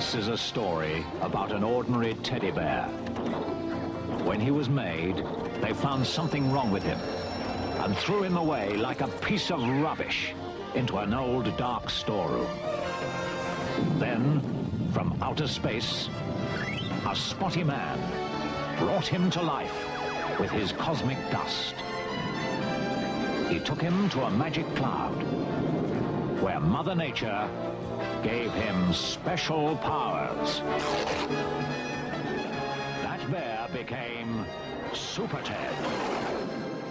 This is a story about an ordinary teddy bear. When he was made, they found something wrong with him and threw him away like a piece of rubbish into an old dark storeroom. Then, from outer space, a spotty man brought him to life with his cosmic dust. He took him to a magic cloud where Mother Nature gave him special powers. That bear became Super Ted.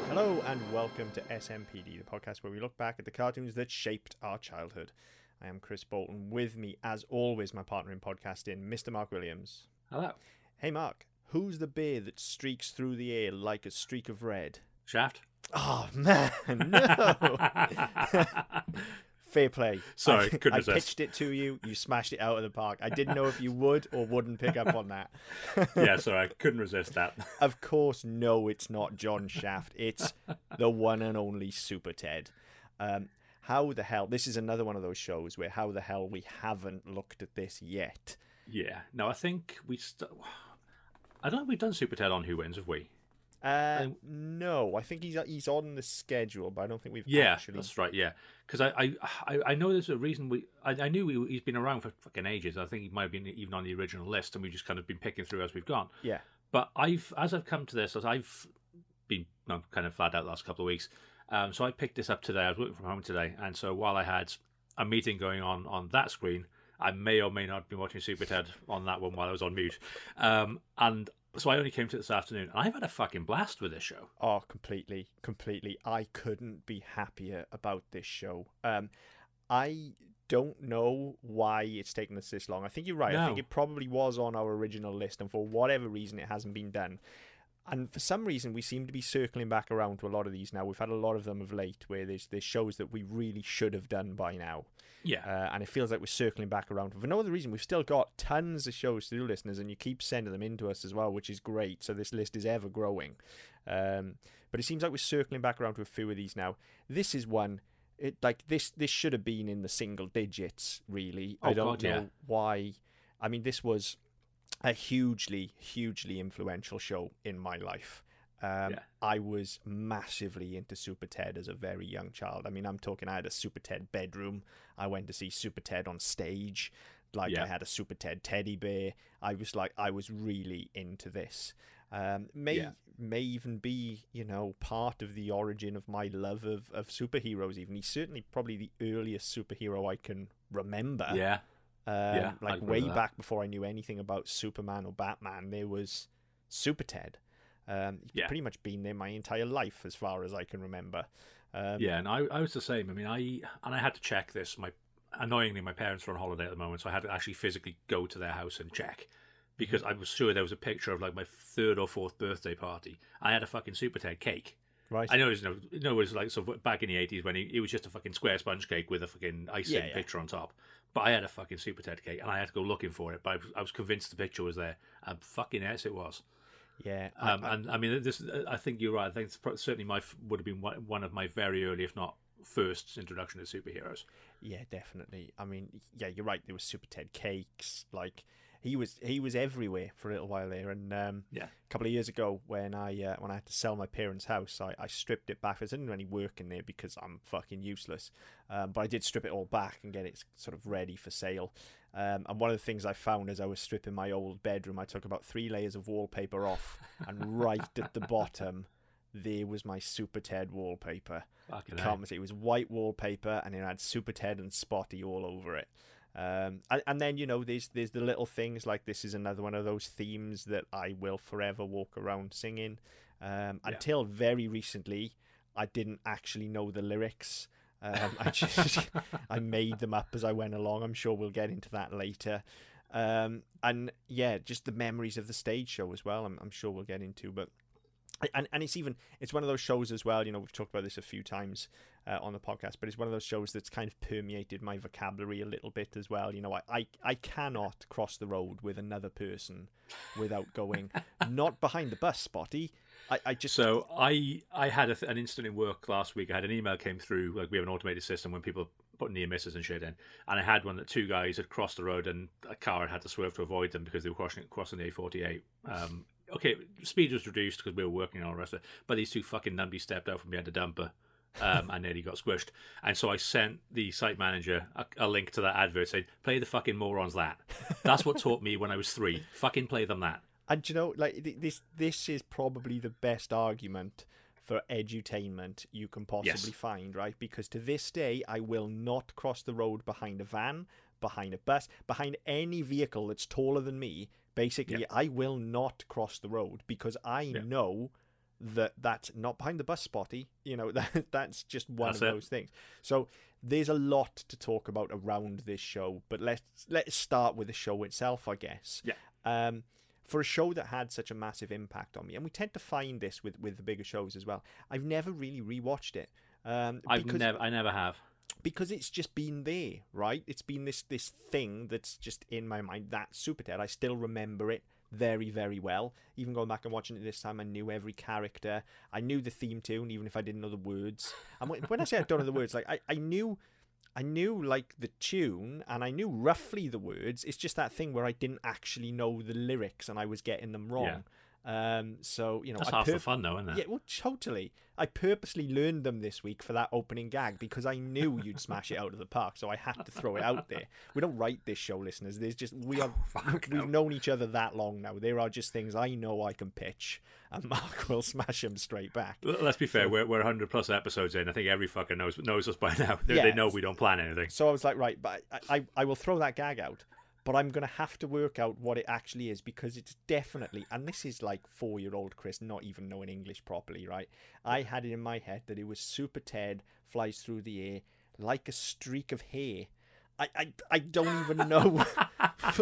Hello and welcome to SMPD, the podcast where we look back at the cartoons that shaped our childhood. I am Chris Bolton. With me, as always, my partner in podcasting, Mr. Mark Williams. Hello. Hey, Mark, who's the bear that streaks through the air like a streak of red? Shaft. Oh, man, no! Fair play. Sorry, I, couldn't I resist. pitched it to you. You smashed it out of the park. I didn't know if you would or wouldn't pick up on that. yeah, sorry, I couldn't resist that. Of course, no, it's not John Shaft. It's the one and only Super Ted. Um, how the hell? This is another one of those shows where how the hell we haven't looked at this yet. Yeah. No, I think we. St- I don't think we've done Super Ted on Who Wins, have we? Uh, Um, no, I think he's he's on the schedule, but I don't think we've Yeah, actually. that's right. Yeah, because I, I, I, know there's a reason we. I, I knew he, he's been around for fucking ages. I think he might have been even on the original list, and we've just kind of been picking through as we've gone. Yeah, But I've, as I've come to this, as I've been no, kind of flat out the last couple of weeks, um, so I picked this up today. I was working from home today, and so while I had a meeting going on on that screen, I may or may not have been watching Super Ted on that one while I was on mute. Um, and so I only came to it this afternoon. I've had a fucking blast with this show. Oh, completely, completely. I couldn't be happier about this show. Um, I don't know why it's taken us this long. I think you're right. I think it probably was on our original list, and for whatever reason, it hasn't been done. And for some reason, we seem to be circling back around to a lot of these now. We've had a lot of them of late, where there's there's shows that we really should have done by now. Yeah, Uh, and it feels like we're circling back around. For no other reason, we've still got tons of shows to do, listeners, and you keep sending them in to us as well, which is great. So this list is ever growing. Um, but it seems like we're circling back around to a few of these now. This is one. It like this. This should have been in the single digits. Really, I Oh, don't God, know yeah. why. I mean, this was a hugely, hugely influential show in my life. Um, Yeah. I was massively into Super Ted as a very young child. I mean, I'm talking, I had a Super Ted bedroom. I went to see Super Ted on stage. Like, Yeah. I had a Super Ted teddy bear. I was like, I was really into this. Um, may Yeah. may even be, you know, part of the origin of my love of, of superheroes. Even he's certainly probably the earliest superhero I can remember. yeah, Um, Yeah, like way back before I knew anything about Superman or Batman, there was Super Ted. Um, Yeah. pretty much been there my entire life, as far as I can remember. Um, yeah. And I, I was the same. I mean, I and I had to check this. My annoyingly, my parents were on holiday at the moment, so I had to actually physically go to their house and check because I was sure there was a picture of like my third or fourth birthday party. I had a fucking Super Ted cake. right. I know it was no, no, it was like sort of back in the eighties when he, it was just a fucking square sponge cake with a fucking icing Yeah, yeah. picture on top. But I had a fucking Super Ted cake, and I had to go looking for it. But I was, I was convinced the picture was there, and fucking yes, it was. Yeah, I- Um, I- and I mean, this. I think you're right. I think it's certainly my would have been one one of my very early, if not first, introduction to superheroes. yeah, definitely. I mean, yeah, you're right. There was Super Ted cakes. Like he was, he was everywhere for a little while there. And um, Yeah. a couple of years ago, when I uh, when I had to sell my parents' house, I, I stripped it back. I didn't do any work in there because I'm fucking useless. Um, but I did strip it all back and get it sort of ready for sale. Um, and one of the things I found as I was stripping my old bedroom, I took about three layers of wallpaper off, and right at the bottom, there was my Super Ted wallpaper. Fucking can't it. It was white wallpaper, and it had Super Ted and Spotty all over it. Um, and, and then you know, there's there's the little things like this is another one of those themes that I will forever walk around singing. Um, Yeah. Until very recently, I didn't actually know the lyrics. Um, I just I made them up as I went along. I'm sure we'll get into that later. Um, and yeah, just the memories of the stage show as well. I'm, I'm sure we'll get into, but and and it's even it's one of those shows as well. You know, we've talked about this a few times uh, on the podcast, but it's one of those shows that's kind of permeated my vocabulary a little bit as well. You know, I I, I cannot cross the road with another person without going not behind the bus, Spotty. I, I just So I I had a, an incident in work last week. I had an email came through. Like we have an automated system when people put near misses and shit in. And I had one that two guys had crossed the road and a car had had to swerve to avoid them because they were crossing crossing the A48. Um, okay, speed was reduced because we were working on the rest of it, but these two fucking numbers stepped out from behind a dumper. um, and nearly got squished. And so I sent the site manager a, a, link to that advert saying, "Play the fucking morons that." That's what taught me when I was three. Fucking play them that. And you know, like this, this is probably the best argument for edutainment you can possibly yes. find, right? Because to this day, I will not cross the road behind a van, behind a bus, behind any vehicle that's taller than me. Basically, yeah. I will not cross the road because I yeah. know that that's not behind the bus spotty. You know, that that's just one that's of it. those things. So there's a lot to talk about around this show, but let's let's start with the show itself, I guess. Yeah. Um, for a show that had such a massive impact on me, and we tend to find this with with the bigger shows as well. I've never really rewatched it. Um, I've never, I never have because it's just been there, right? It's been this this thing that's just in my mind. That Super Ted, I still remember it very very well. Even going back and watching it this time, I knew every character. I knew the theme tune, even if I didn't know the words. And when I say I don't know the words, like I, I knew I knew like the tune and I knew roughly the words. It's just that thing where I didn't actually know the lyrics and I was getting them wrong. Yeah. Um, so you know, that's I half the fun, though, isn't it? Yeah, well, totally. I purposely learned them this week for that opening gag because I knew you'd smash it out of the park, so I had to throw it out there. We don't write this show, listeners. There's just we are oh, we've known each other that long now. There are just things I know I can pitch, and Mark will smash them straight back. Let's be fair. So, we're we're 100 plus episodes in. I think every fucker knows knows us by now. They, yeah, they know we don't plan anything. So I was like, right, but I, I I will throw that gag out but I'm going to have to work out what it actually is because it's definitely, and this is like four year old Chris not even knowing English properly, right? I had it in my head that it was Super Ted flies through the air like a streak of hair. I, I, I don't even know.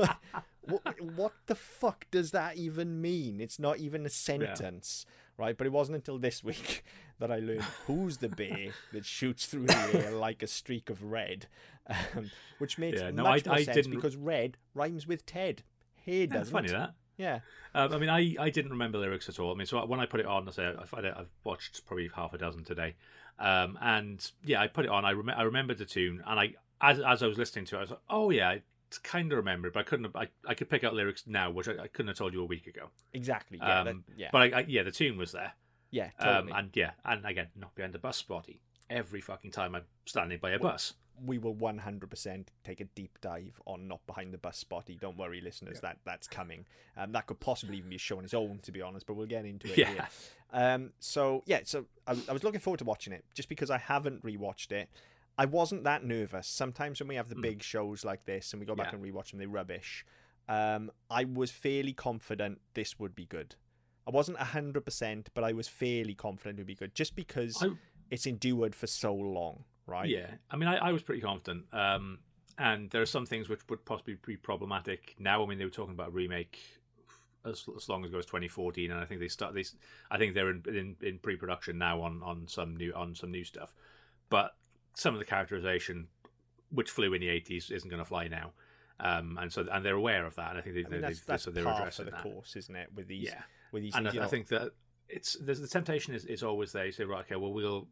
what, what the fuck does that even mean? It's not even a sentence. Yeah right? But it wasn't until this week that I learned who's the bear that shoots through the air like a streak of red, um, which makes yeah, no, much I, more I sense didn't... because red rhymes with Ted. Hair doesn't. funny that. Yeah. Um, I mean, I, I didn't remember lyrics at all. I mean, so when I put it on, I say I've, I've watched probably half a dozen today, um, and yeah, I put it on. I rem- I remembered the tune, and I as as I was listening to it, I was like, oh yeah, kind of remember, but I couldn't. Have, I I could pick out lyrics now, which I, I couldn't have told you a week ago. Exactly. Yeah. Um, that, yeah. But I, I, yeah, the tune was there. Yeah. Totally. Um, and yeah, and again, not behind the bus body. Every fucking time I'm standing by a well, bus. We will 100% take a deep dive on not behind the bus spotty. Don't worry, listeners, yeah. that that's coming. Um, that could possibly even be a show on its own, to be honest. But we'll get into it. Yeah. Here. Um. So yeah. So I, I was looking forward to watching it, just because I haven't rewatched it. I wasn't that nervous. Sometimes when we have the mm. big shows like this and we go back yeah. and rewatch them, they're rubbish. Um, I was fairly confident this would be good. I wasn't hundred percent, but I was fairly confident it would be good, just because I... it's endured for so long, right? Yeah, I mean, I, I was pretty confident. Um, and there are some things which would possibly be problematic now. I mean, they were talking about a remake as, as long ago as 2014, and I think they start. They, I think they're in, in, in pre-production now on, on some new on some new stuff. But some of the characterization which flew in the 80s isn't going to fly now. Um, and so and they're aware of that. And I think they, I mean, that's, they, that's so they're part addressing of the that. course, isn't it? With these, yeah. with these, and I, I, think that it's there's the temptation is, is always there. You say, right, okay, well we'll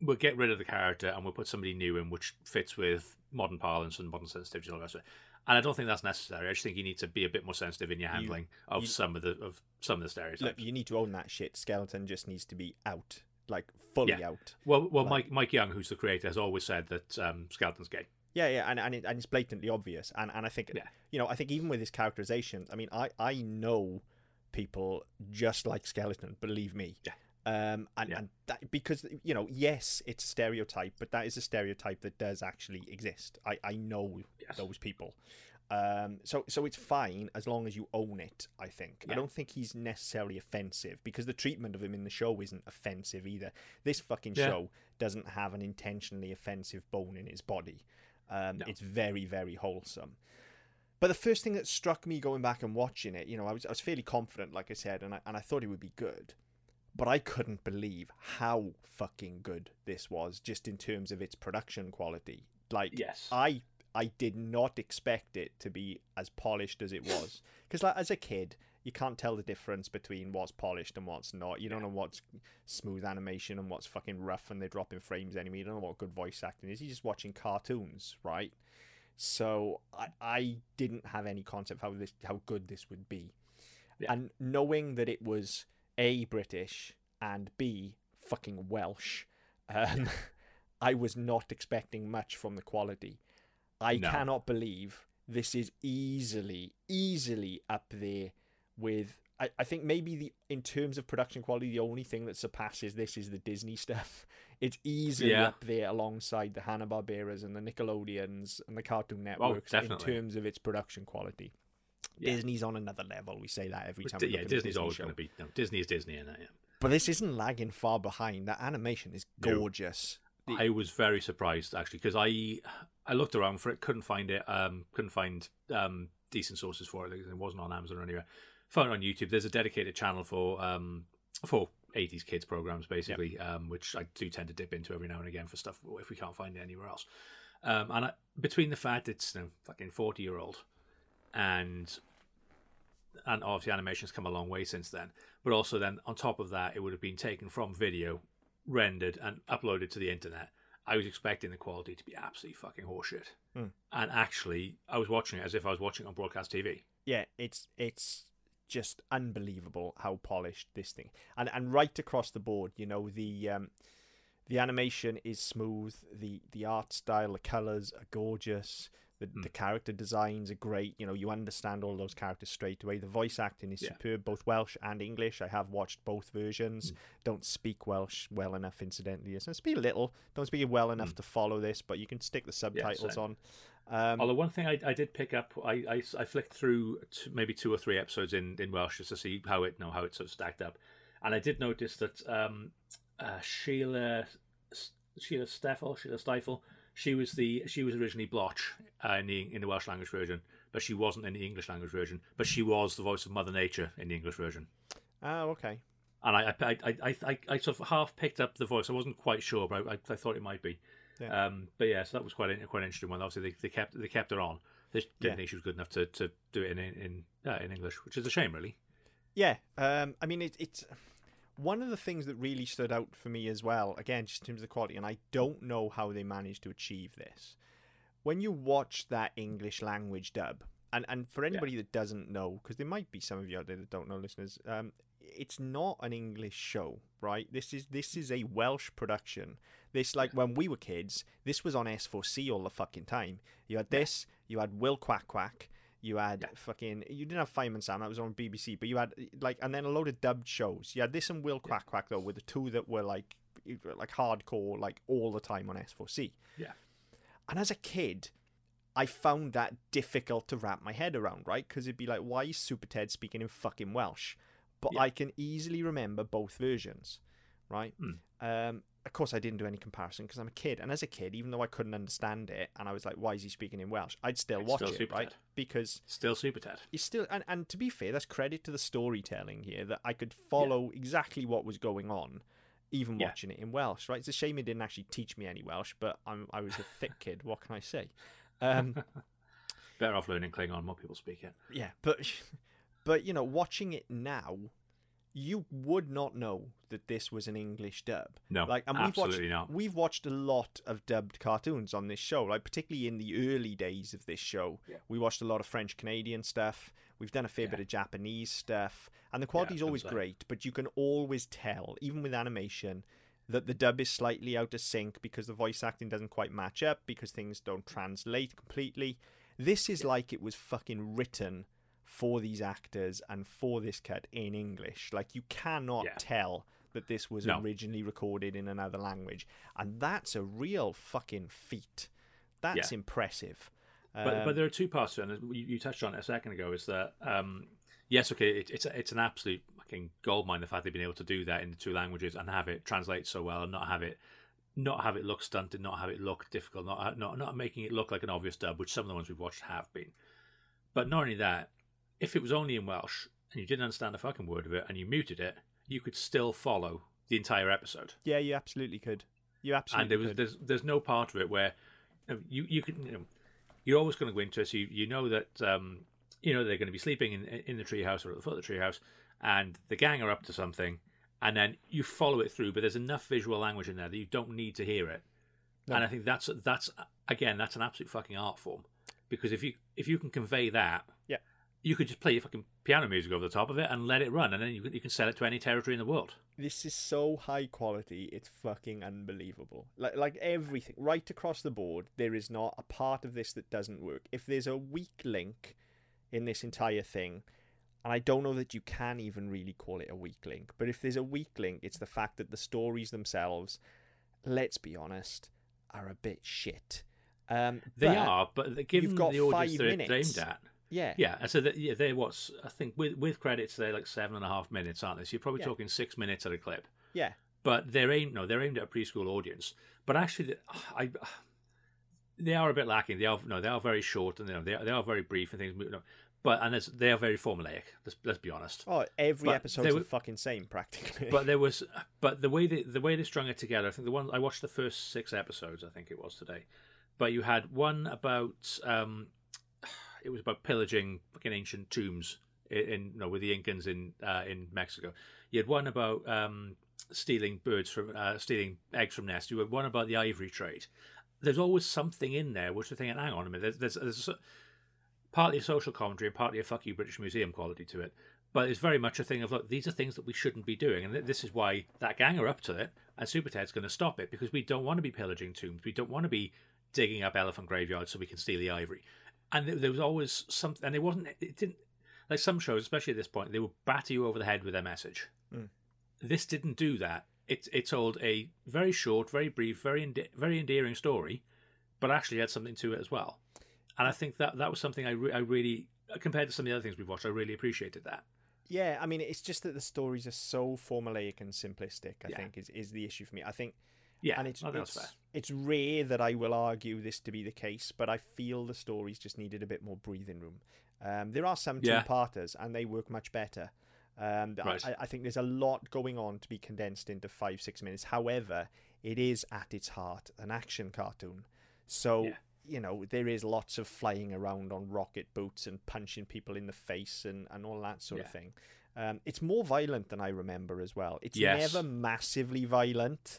we'll get rid of the character and we'll put somebody new in, which fits with modern parlance and modern sensitivity and all that. Sort and I don't think that's necessary. I just think you need to be a bit more sensitive in your handling you, of you, some of the of some of the stereotypes. Look, you need to own that shit. Skeleton just needs to be out like fully yeah. out. Well, well, like, Mike Mike Young, who's the creator, has always said that um, Skeleton's gay. Yeah, yeah, and and, it, and it's blatantly obvious, and and I think yeah. you know I think even with his characterizations, I mean, I I know people just like Skeleton, believe me. Yeah. Um, and, yeah. and that, because you know, yes, it's a stereotype, but that is a stereotype that does actually exist. I, I know yes. those people. Um, so so it's fine as long as you own it. I think. Yeah. I don't think he's necessarily offensive because the treatment of him in the show isn't offensive either. This fucking yeah. show doesn't have an intentionally offensive bone in his body. Um, no. It's very very wholesome. But the first thing that struck me going back and watching it, you know, I was I was fairly confident, like I said, and I and I thought it would be good. But I couldn't believe how fucking good this was, just in terms of its production quality. Like, yes. I I did not expect it to be as polished as it was. Because like, as a kid, you can't tell the difference between what's polished and what's not. You don't know what's smooth animation and what's fucking rough and they're dropping frames anyway. You don't know what good voice acting is. You're just watching cartoons, right? So I, I didn't have any concept how this how good this would be. Yeah. And knowing that it was A British and B fucking Welsh, um, I was not expecting much from the quality. I No. cannot believe this is easily, easily up there with. I, I think maybe the in terms of production quality, the only thing that surpasses this is the Disney stuff. It's easily Yeah. up there alongside the Hanna Barberas and the Nickelodeons and the Cartoon oh, Networks in Oh, definitely. terms of its production quality. Yeah. Disney's on another level. We say that every time. Yeah, look at a Disney's Disney always going to be. No, Disney is Disney, and yeah. But this isn't lagging far behind. That animation is No. gorgeous. The- I was very surprised actually because I I looked around for it, couldn't find it, um, couldn't find um, decent sources for it. It wasn't on Amazon or anywhere. Found it on YouTube. There's a dedicated channel for um, for 80s kids programs basically, um, which I do tend to dip into every now and again for stuff if we can't find it anywhere else. Um, and I, between the fact it's you know, fucking 40 year old and and obviously animation's come a long way since then, but also then on top of that, it would have been taken from video, rendered and uploaded to the internet. I was expecting the quality to be absolutely fucking horseshit. Hmm. And actually, I was watching it as if I was watching it on broadcast TV. yeah, it's it's just unbelievable how polished this thing and and right across the board. You know the um, the animation is smooth. the The art style, the colors are gorgeous. The, Hmm. the character designs are great. You know, you understand all those characters straight away. The voice acting is Yeah. superb, both Welsh and English. I have watched both versions. Hmm. Don't speak Welsh well enough, incidentally. So speak a little. Don't speak it well enough to follow this, but you can stick the subtitles same. on. Um, Although one thing I, I did pick up, I, I, I flicked through t maybe two or three episodes in, in Welsh just to see how it know how it sort of stacked up, and I did notice that um, uh, Sheila Sheila Steafel Sheila Stifel she was the she was originally Blotch uh, in the in the Welsh language version, but she wasn't in the English language version. But she was the voice of Mother Nature in the English version. oh, okay. And I I, I, I, I, sort of half picked up the voice. I wasn't quite sure, but I, I, thought it might be. Yeah. Um, but yeah, so that was quite an, quite an interesting one. Obviously, they, they kept they kept her on. They didn't Yeah. think she was good enough to, to do it in in uh, in English, which is a shame, really. Yeah, um, I mean, it, it's one of the things that really stood out for me as well. Again, just in terms of the quality, and I don't know how they managed to achieve this. When you watch that English language dub, and and for anybody that doesn't know, because there might be some of you out there that don't know, listeners, um, it's not an English show, right? This is this is a Welsh production. This like when we were kids, this was on S4C all the fucking time. You had this, you had Wil Cwac Cwac, you had Yeah. fucking you didn't have Fireman Sam that was on BBC, but you had like and then a load of dubbed shows. You had this and Wil Cwac Cwac though, were the two that were like like hardcore, like all the time on S4C. Yeah. And as a kid, I found that difficult to wrap my head around, right? Because it'd be like, why is Super Ted speaking in fucking Welsh? But Yeah. I can easily remember both versions, right? Hmm. Um, of course, I didn't do any comparison because I'm a kid, and as a kid, even though I couldn't understand it, and I was like, "Why is he speaking in Welsh?" I'd still It's watch still it, Super right? Ted. Because Still Super Ted. it's still, and, and to be fair, that's credit to the storytelling here that I could follow exactly what was going on, even Yeah. watching it in Welsh. Right? It's a shame it didn't actually teach me any Welsh, but I'm I was a thick kid. What can I say? Um, Better off learning Klingon. More people speak it. yeah, but but you know, watching it now, you would not know that this was an English dub. No, like, and we've absolutely watched not. we've watched a lot of dubbed cartoons on this show. Like particularly in the early days of this show, Yeah. we watched a lot of French Canadian stuff. We've done a fair Yeah. bit of Japanese stuff, and the quality's I was always gonna great. But you can always tell, even with animation, that the dub is slightly out of sync because the voice acting doesn't quite match up because things don't translate completely. This is like it was fucking written for these actors and for this cut in English. Like you cannot Yeah. tell that this was No. originally recorded in another language, and that's a real fucking feat. That's Yeah. impressive. But, Um, but there are two parts to it, and you, touched on it a second ago. Is that um, yes, okay, it, it's a, it's an absolute fucking goldmine the fact they've been able to do that in the two languages and have it translate so well, and not have it not have it look stunted, not have it look difficult, not not not making it look like an obvious dub, which some of the ones we've watched have been. But not only that, if it was only in Welsh and you didn't understand a fucking word of it and you muted it, you could still follow the entire episode yeah, you absolutely could. You absolutely and there was could. there's there's no part of it where you know, you you can you know, you're always going to go into it. So you, you know that um, you know they're going to be sleeping in in the treehouse or at the foot of the treehouse, and the gang are up to something, and then you follow it through. But there's enough visual language in there that you don't need to hear it. No. And I think that's that's again that's an absolute fucking art form because if you if you can convey that, Yeah. You could just play your fucking piano music over the top of it and let it run, and then you can, you can sell it to any territory in the world. This is so high quality, it's fucking unbelievable. Like like everything, right across the board, there is not a part of this that doesn't work. If there's a weak link in this entire thing, and I don't know that you can even really call it a weak link, but if there's a weak link, it's the fact that the stories themselves, let's be honest, are a bit shit. Um, They but are, but given got the audience five they're minutes. aimed at, Yeah, yeah. and So yeah, they're what's I think with with credits they're like seven and a half minutes, aren't they? So you're probably Yeah. talking six minutes at a clip. yeah, but they're aimed no, they're aimed at a preschool audience. But actually, I they are a bit lacking. They are no, they are very short and you know, they are, they are very brief and things. No, but and it's, they are very formulaic. Let's let's be honest. Oh, every But episode's they the fucking same practically. But there was, but the way they the way they strung it together. I think the one I watched the first six episodes. I think it was today. But you had one about um, it was about pillaging fucking ancient tombs in, in no with the Incans in uh, in Mexico. You had one about um, stealing birds from uh, stealing eggs from nests. You had one about the ivory trade. There's always something in there which you're thinking, hang on a minute. There's, there's, there's partly a social commentary and partly a fuck you British Museum quality to it. But it's very much a thing of look, these are things that we shouldn't be doing, and th- this is why that gang are up to it, and Super Ted's going to stop it because we don't want to be pillaging tombs, we don't want to be digging up elephant graveyards so we can steal the ivory. And there, was always something, and it wasn't, it didn't like some shows, especially at this point, they would batter you over the head with their message. Mm. This didn't do that. It it told a very short, very brief, very ende- very endearing story, but actually had something to it as well. And I think that that was something I, re- I really, compared to some of the other things we've watched, I really appreciated that. Yeah, I mean, it's just that the stories are so formulaic and simplistic. I Yeah. think is is the issue for me. I think, Yeah, and it's I think that's it's, fair. it's rare that I will argue this to be the case, but I feel the stories just needed a bit more breathing room. Um, there are some Yeah. two-parters, and they work much better. Um, I- Right. I, I think there's a lot going on to be condensed into five six minutes. However, it is at its heart an action cartoon, so. Yeah. You know, there is lots of flying around on rocket boots and punching people in the face and, and all that sort of thing. Um, it's more violent than I remember as well. It's Yes. never massively violent,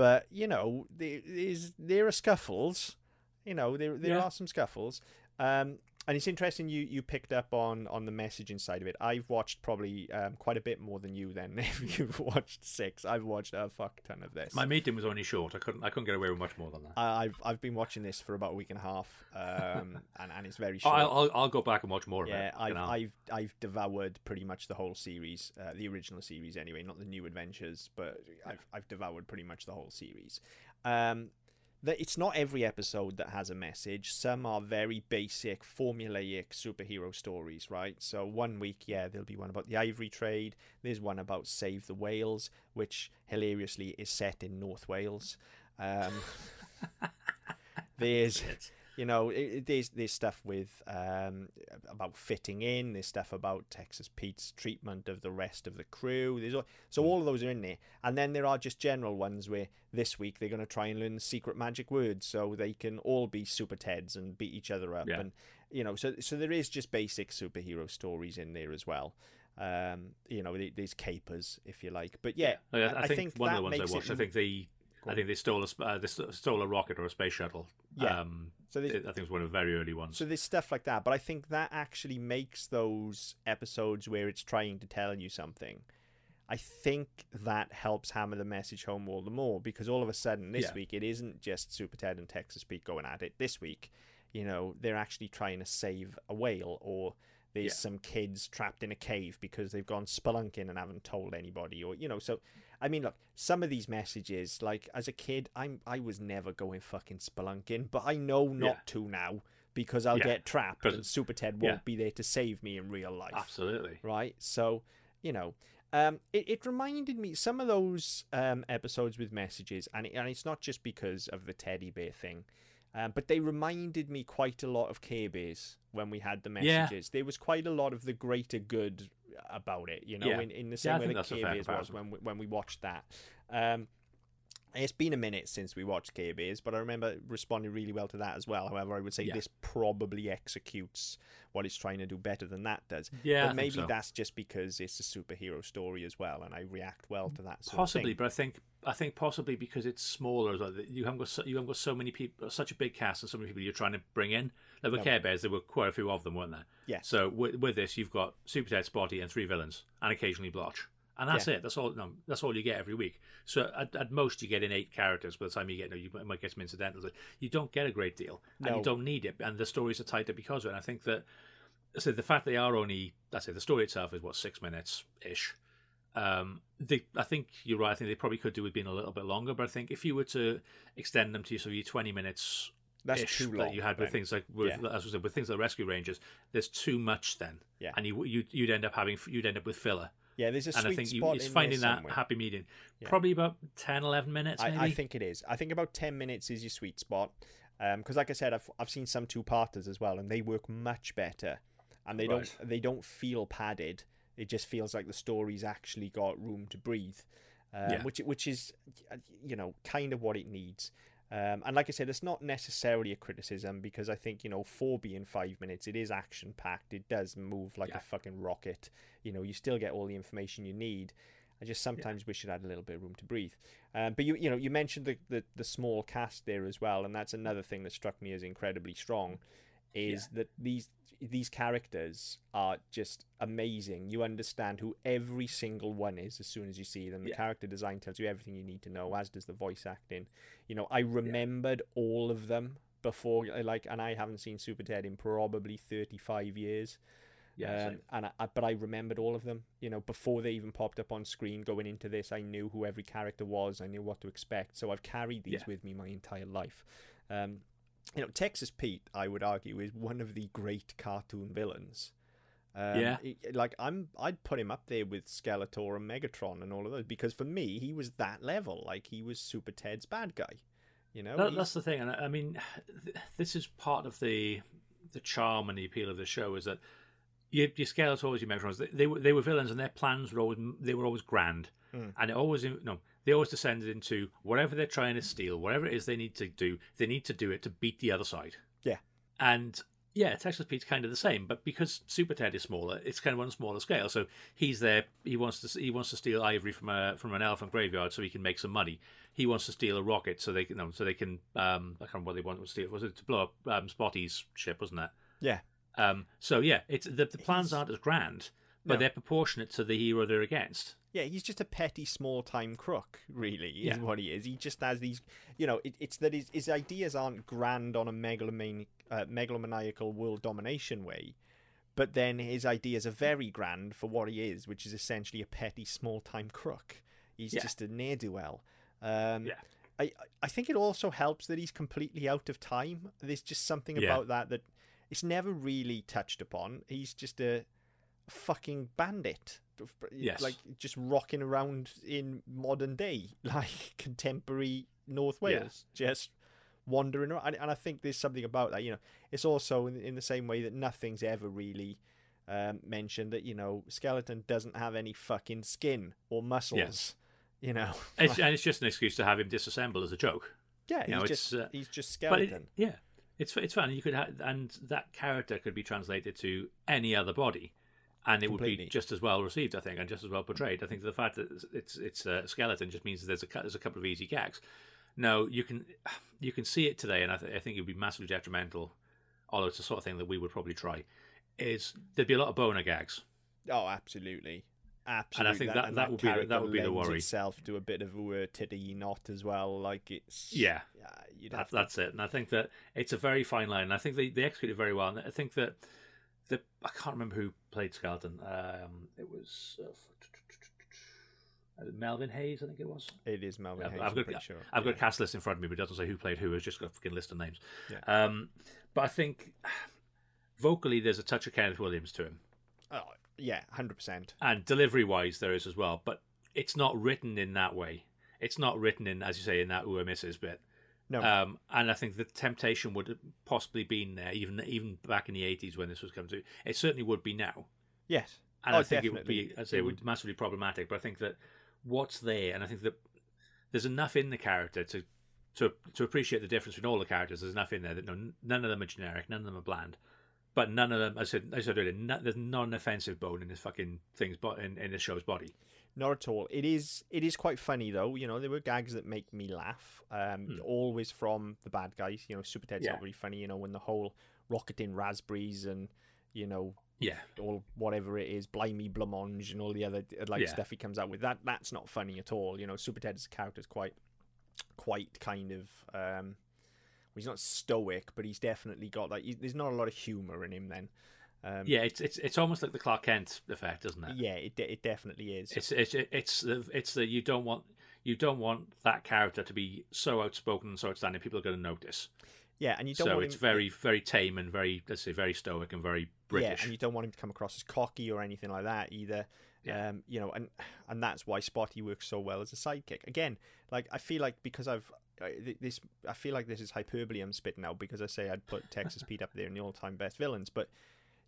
but you know there is there are scuffles. You know there there Yeah. are some scuffles. Um, and it's interesting you you picked up on on the messaging side of it. I've watched probably um, quite a bit more than you. Then if you've watched six, I've watched a fuck ton of this. My meeting was only short. I couldn't I couldn't get away with much more than that. I- I've I've been watching this for about a week and a half, um, and and it's very Oh, short. I'll, I'll I'll go back and watch more of Yeah, I've. I've I've devoured pretty much the whole series, uh, the original series anyway, not the new adventures, but I've I've devoured pretty much the whole series. Um, that it's not every episode that has a message. Some are very basic, formulaic superhero stories, right? So one week, yeah, there'll be one about the ivory trade. There's one about save the whales, which hilariously is set in North Wales. Um, there's you know, it, it- there's there's stuff with um, about fitting in. There's stuff about Texas Pete's treatment of the rest of the crew. There's all, so all of those are in there, and then there are just general ones where this week they're going to try and learn the secret magic words so they can all be super Teds and beat each other up, Yeah. and you know, so so there is just basic superhero stories in there as well. Um, you know, there's capers if you like, but yeah, I, I, I think, think one of the ones I watched. I think they, I think they stole a uh, they stole a rocket or a space shuttle. Yeah. Um, So there's- I think it was one of the very early ones. So there's stuff like that, but I think that actually makes those episodes where it's trying to tell you something. I think that helps hammer the message home all the more because all of a sudden this Yeah. week it isn't just Super Ted and Texas Pete going at it. This week, you know, they're actually trying to save a whale or there's Yeah. some kids trapped in a cave because they've gone spelunking and haven't told anybody or you know, so I mean look, some of these messages, like as a kid, I'm I was never going fucking spelunking, but I know not Yeah. to now because I'll Yeah, get trapped and Super Ted won't yeah. be there to save me in real life. Absolutely. Right? So, you know, um, it, it reminded me some of those um, episodes with messages, and, it, and it's not just because of the teddy bear thing, um, but they reminded me quite a lot of Care Bears when we had the Yeah. messages. There was quite a lot of the greater good about it, you know, Yeah. in, in the same I way that that's a Care fair Bears was when we, when we watched that. Um, It's been a minute since we watched Bears, but I remember responding really well to that as well. However, I would say Yeah. this probably executes what it's trying to do better than that does. Yeah, but maybe so. that's just because it's a superhero story as well, and I react well to that. Sort Possibly, of thing. but I think I think possibly because it's smaller, as well, that you haven't got so, you haven't got so many people, such a big cast, and so many people you're trying to bring in. There were No. Care Bears, there were quite a few of them, weren't there? Yeah. So with, with this, you've got Super Ted, Spotty, and three villains, and occasionally Blotch, and that's it. That's all. No, that's all you get every week. So at, at most, you get in eight characters. By the time you get, no, you might get some incidentals. You don't get a great deal, and No. you don't need it. And the stories are tighter because of it. And I think that so the fact they are only that's it. The story itself is what six minutes ish. Um, they, I think you're right. I think they probably could do with being a little bit longer. But I think if you were to extend them to of your 20 minutes That's too that long. you had with then. things like with, Yeah. as I said, with things like Rescue Rangers, there's too much then. Yeah. And you you you'd end up having you'd end up with filler. Yeah, there's a and sweet I think you, spot it's in finding that somewhere. happy medium. Yeah. Probably about 10, 11 minutes. Maybe. I, I think it is. I think about ten minutes is your sweet spot. Because, like I said, I've I've seen some two parters as well, and they work much better, and they Right. don't they don't feel padded. It just feels like the story's actually got room to breathe, um, Yeah. which which is you know kind of what it needs. Um, and like I said, it's not necessarily a criticism because I think you know four being five minutes, it is action packed. It does move like Yeah. a fucking rocket. You know, you still get all the information you need. I just sometimes wish it had a little bit of room to breathe. Um, but you you know you mentioned the, the the small cast there as well, and that's another thing that struck me as incredibly strong, is that these these characters are just amazing. You understand who every single one is as soon as you see them. The Yeah. character design tells you everything you need to know, as does the voice acting. You know, I remembered all of them before, like, and I haven't seen Super Ted in probably thirty five years. Yeah, Um, and I, I- but I remembered all of them. You know, before they even popped up on screen. Going into this, I knew who every character was. I knew what to expect. So I've carried these Yeah. with me my entire life. Um, you know, Texas Pete, I would argue, is one of the great cartoon villains. Um, Yeah. like I'm, I'd put him up there with Skeletor and Megatron and all of those because for me, he was that level. Like he was Super Ted's bad guy. You know, That, that's the thing, and I I mean, th- this is part of the the charm and the appeal of the show is that your, your Skeletors, your Megatrons, they, they were they were villains, and their plans were always they were always grand, Mm. and it always you no, they always descended into whatever they're trying to steal, whatever it is they need to do, they need to do it to beat the other side. Yeah. and yeah, Texas Pete's kind of the same, but because Super Ted is smaller, it's kind of on a smaller scale. So he's there. He wants to he wants to steal ivory from a from an elephant graveyard so he can make some money. He wants to steal a rocket so they can no, so they can um I can't remember what they want to steal. Was it to blow up um, Spotty's ship? Wasn't that? yeah, Um. So yeah, it's the the plans aren't as grand, but No. they're proportionate to the hero they're against. Yeah, he's just a petty, small-time crook. Really, is Yeah. what he is. He just has these, you know, it, it's that his, his ideas aren't grand on a megalomani- uh, megalomaniacal world domination way, but then his ideas are very grand for what he is, which is essentially a petty, small-time crook. He's Yeah. just a ne'er do well. Um, Yeah. I I think it also helps that he's completely out of time. There's just something Yeah. about that that it's never really touched upon. He's just a fucking bandit. Yes. Like just rocking around in modern day, like contemporary North Wales, just wandering around. And, and I think there's something about that. You know, it's also in, in the same way that nothing's ever really um, mentioned that you know skeleton doesn't have any fucking skin or muscles. Yes. You know, It's, and it's just an excuse to have him disassemble as a joke. yeah, you he's know, just it's, uh, he's just But it- skeleton. yeah, it's it's fun. You could have, and that character could be translated to any other body, and it would be just as well received, I think, and just as well portrayed. I think the fact that it's it's, a skeleton just means there's a there's a couple of easy gags. No, you can you can see it today, and I, th- I think it would be massively detrimental. Although it's the sort of thing that we would probably try. Is there'd be a lot of boner gags. Oh, absolutely. Absolutely. And I think that- and that would be the- that would be the worry. itself to a bit of a titty knot as well. Like it's Yeah. That, to, that's it, and I think that it's a very fine line. And I think they, they execute it very well. And I think that the I can't remember who played Skeleton. Um, it was uh, Melvin Hayes, I think it was. it is Melvin I've, Hayes. I've I'm got pretty sure. I've got a cast list in front of me, but it doesn't say who played who. It's just got a fucking list of names. Yeah. Um, but I think vocally, there's a touch of Kenneth Williams to him, Oh, yeah, hundred percent. and delivery wise, there is as well. But it's not written in that way. It's not written in, as you say, in that ooh misses bit. No, Um, and I think the temptation would have possibly been there, even even back in the eighties when this was coming to. It certainly would be now, yes. and Oh, I think it would be, definitely. as I say, It would massively problematic. But I think that what's there, and I think that there's enough in the character to to to appreciate the difference between all the characters. There's enough in there that no, none of them are generic, none of them are bland, but none of them. I said I said earlier, no, there's not an offensive bone in this fucking thing's bo- in, in the show's body. Not at all. It is it is quite funny though. You know, there were gags that make me laugh. Um, Hmm. always from the bad guys. You know, Super Ted's Yeah. not really funny. You know, when the whole rocketing raspberries and you know Yeah, all whatever it is, blimey blancmange and all the other like Yeah. stuff he comes out with. That that's not funny at all. You know, Super Ted as a character is quite quite kind of um well, he's not stoic, but he's definitely got like he- there's not a lot of humor in him. Then, um, yeah. It's it's it's almost like the Clark Kent effect, isn't it? yeah, it it definitely is. It's it's it's the it's the you don't want you don't want that character to be so outspoken and so outstanding. People are going to notice. yeah, and you don't So it's him, very very tame and very let's say very stoic and very British. Yeah, and you don't want him to come across as cocky or anything like that either. Yeah. Um, you know, and and that's why Spotty works so well as a sidekick. Again, like I feel like because I've this, I feel like this is hyperbole I'm spitting out because I say I'd put Texas Pete up there in the all-time best villains, but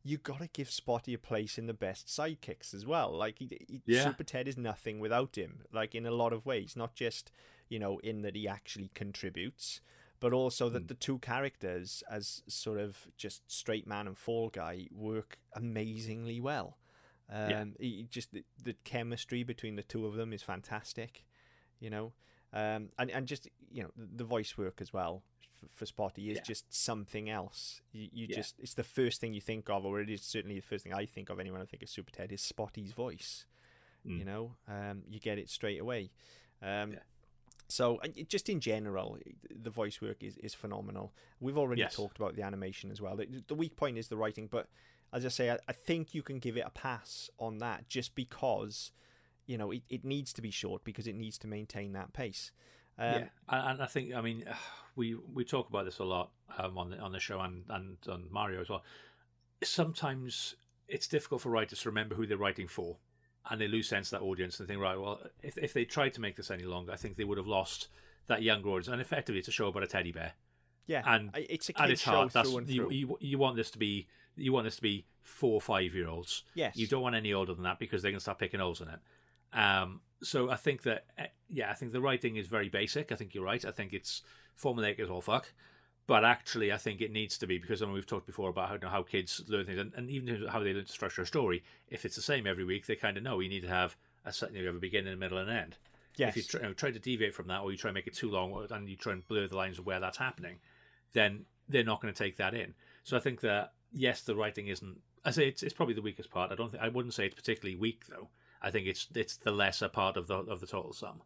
you got to give Spotty a place in the best sidekicks as well. Like he, he, Yeah. Super Ted is nothing without him. Like in a lot of ways, not just you know in that he actually contributes, but also that Mm. the two characters as sort of just straight man and fall guy work amazingly well. Um, Yeah. he- just the, the chemistry between the two of them is fantastic, you know, um, and and just you know the, the voice work as well for, for Spotty is Yeah. just something else. You, you Yeah. just it's the first thing you think of, or it is certainly the first thing I think of. Anyone I think of Super Ted is Spotty's voice. You Mm. know, um, you get it straight away. Um, Yeah. So, and just in general, the voice work is, is phenomenal. We've already Yes. talked about the animation as well. The, the weak point is the writing, but as I say, I, I think you can give it a pass on that just because, you know, it, it needs to be short because it needs to maintain that pace. Um, yeah, and I think I mean we we talk about this a lot um, on the on the show and and on Mario as well. Sometimes it's difficult for writers to remember who they're writing for, and they lose sense of that audience and think, right, well, if if they tried to make this any longer, I think they would have lost that younger audience. And effectively, it's a show about a teddy bear. Yeah, And it's a At kid its show heart, that's through and you, through. you you want this to be you want this to be four or five year olds. yes, You don't want any older than that because they can start picking holes in it. Um, so I think that eh, yeah, I think the writing is very basic. I think you're right. I think it's formulaic as all fuck. But actually, I think it needs to be because I mean, we've talked before about how, you know, how kids learn things and, and even how they learn to structure a story. If it's the same every week, they kind of know you need to have a certain you have a beginning, a middle, and an end. yes. If you try, you know, try to deviate from that, or you try and make it too long, and you try and blur the lines of where that's happening, then they're not going to take that in. So I think that yes, the writing isn't. I say it's, it's probably the weakest part. I don't. Think, I wouldn't say it's particularly weak though. I think it's it's the lesser part of the of the total sum.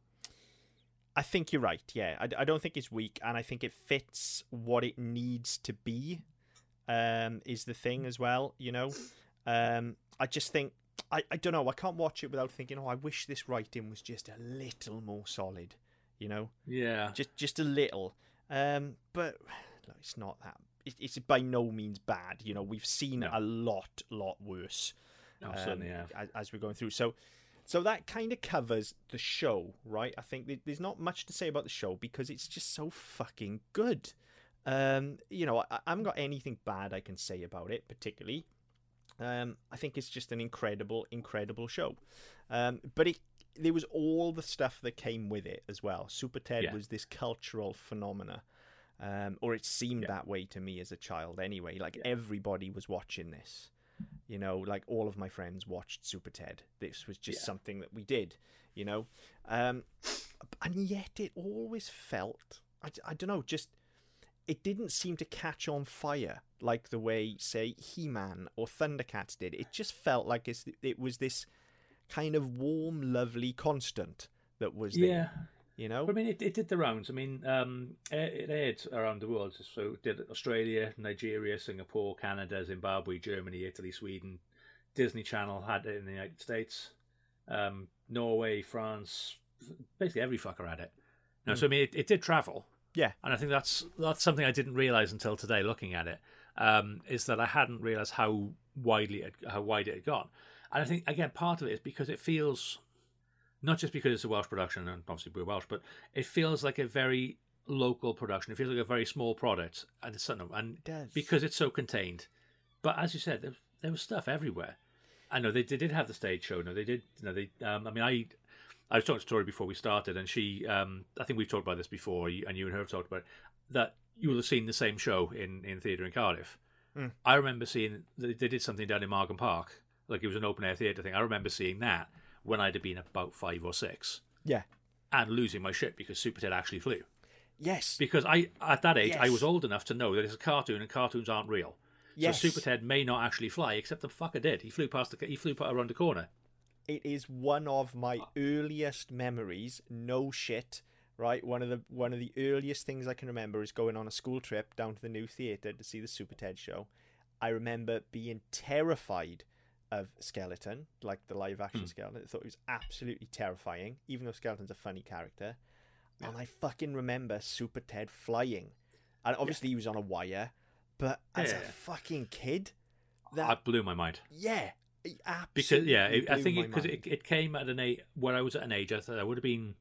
I think you're right. Yeah, I, I don't think it's weak, and I think it fits what it needs to be. Um, is the thing as well. You know, um, I just think I, I don't know. I can't watch it without thinking, oh, I wish this writing was just a little more solid. You know, Yeah, just just a little. Um, but look, it's not that. It, it's by no means bad. You know, we've seen No. a lot, lot worse no, um, certainly as, as we're going through. So, so that kind of covers the show, right? I think th- there's not much to say about the show because it's just so fucking good. Um, you know, I, I haven't got anything bad I can say about it, particularly. Um, I think it's just an incredible, incredible show. Um, but it, there was all the stuff that came with it as well. Super Ted Yeah. was this cultural phenomena. Um, or it seemed Yeah. that way to me as a child anyway. Like Yeah. everybody was watching this. You know, like all of my friends watched Super Ted. This was just Yeah. something that we did, you know. Um, and yet it always felt, I, I don't know, just it didn't seem to catch on fire like the way, say, He Man or Thundercats did. It just felt like it's, it was this kind of warm, lovely constant that was there, Yeah, you know? I mean, it, it did the rounds. I mean, um, it, it aired around the world. So it did Australia, Nigeria, Singapore, Canada, Zimbabwe, Germany, Italy, Sweden. Disney Channel had it in the United States, um, Norway, France, basically every fucker had it. No, so I mean, it, it did travel. Yeah. and I think that's that's something I didn't realize until today, looking at it, um, is that I hadn't realized how widely it, how wide it had gone. And I think again, part of it is because it feels not just because it's a Welsh production, and obviously we're Welsh, but it feels like a very local production. It feels like a very small product, and it's something, and It does. because it's so contained. But as you said, there, there was stuff everywhere. I know they, they did have the stage show. No, they did. You know, they. Um, I mean, I I was talking to Tori before we started, and she, um, I think we've talked about this before, and you and her have talked about it, that you will have seen the same show in in theatre in Cardiff. Mm. I remember seeing they did something down in Margam Park, like it was an open air theatre thing. I remember seeing that when I'd have been about five or six. Yeah. And losing my shit because Super Ted actually flew. Yes. Because I, at that age, I was old enough to know that it's a cartoon and cartoons aren't real. Yes. So Super Ted may not actually fly, except the fucker did. He flew past the, he flew around the corner. it is one of my ah. earliest memories no shit right one of the one of the earliest things i can remember is going on a school trip down to the new theater to see the super ted show i remember being terrified of skeleton like the live action Hmm. skeleton i thought it was absolutely terrifying even though skeleton's a funny character and i fucking remember super ted flying and obviously he was on a wire but as Yeah. a fucking kid That blew my mind. yeah it Because yeah, it, I think because mind. it, it came at an age where I was at an age I thought I would have been,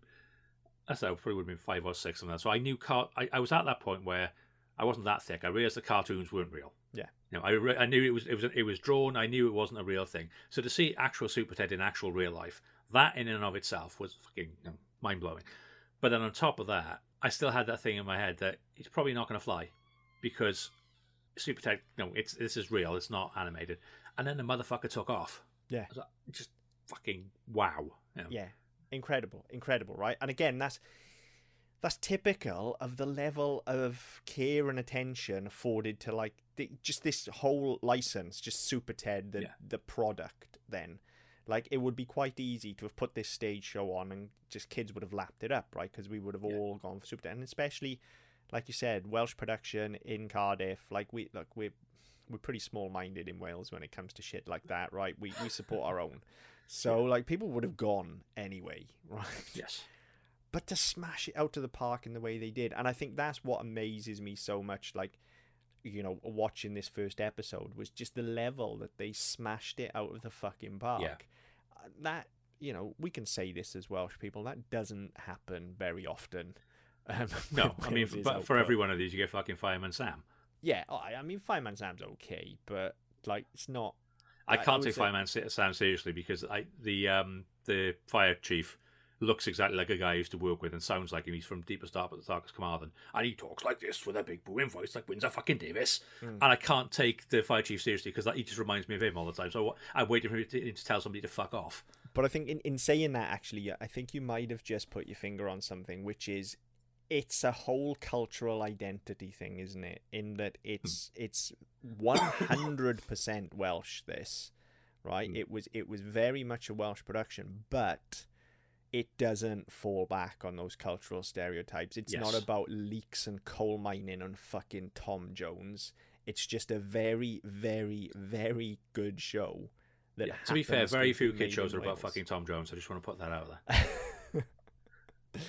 I thought I probably would have been five or six on that. So I knew car. I, I was at that point where I wasn't that thick. I realized the cartoons weren't real. Yeah. You know, I, re- I knew it was it was it was drawn. I knew it wasn't a real thing. So to see actual Super Ted in actual real life, that in and of itself was fucking you know, mind blowing. But then on top of that, I still had that thing in my head that it's probably not going to fly because Super Ted, no, it's this is real. It's not animated. And then the motherfucker took off. Yeah. Like, just fucking wow. You know? Yeah, incredible, incredible, right? And again, that's that's typical of the level of care and attention afforded to like the, just this whole license, just Super Ted, the Yeah. the product. Then, like, it would be quite easy to have put this stage show on, and just kids would have lapped it up, right? Because we would have Yeah. all gone for Super Ted, and especially, like you said, Welsh production in Cardiff. Like we look, we're we're pretty small minded in Wales when it comes to shit like that, right? We we support our own. So like people would have gone anyway, right? Yes. But to smash it out of the park in the way they did, and I think that's what amazes me so much. Like, you know, watching this first episode was just the level that they smashed it out of the fucking park. Yeah. Uh, That you know, we can say this as Welsh people. That doesn't happen very often. Um, No, I mean, but for every one of these, you get fucking Fireman Sam. yeah, I, I mean, Fireman Sam's okay, but like, it's not. I can't take Fireman Sa- Sam seriously because I the um the fire chief looks exactly like a guy I used to work with and sounds like him. He's from Deepest Dark, at the Darkest Carmarthen, and he talks like this with a big booming voice like Windsor fucking Davies. Mm. And I can't take the fire chief seriously because he just reminds me of him all the time. So I'm waiting for him to, to tell somebody to fuck off. But I think in, in saying that, actually, I think you might have just put your finger on something, which is it's a whole cultural identity thing, isn't it? In that it's it's one hundred percent Welsh. This right? Mm. It was it was very much a Welsh production, but it doesn't fall back on those cultural stereotypes. It's not about leeks and coal mining and fucking Tom Jones. It's just a very, very, very good show. That Yeah, to be fair, very few kid shows are about fucking Tom Jones. I just want to put that out there.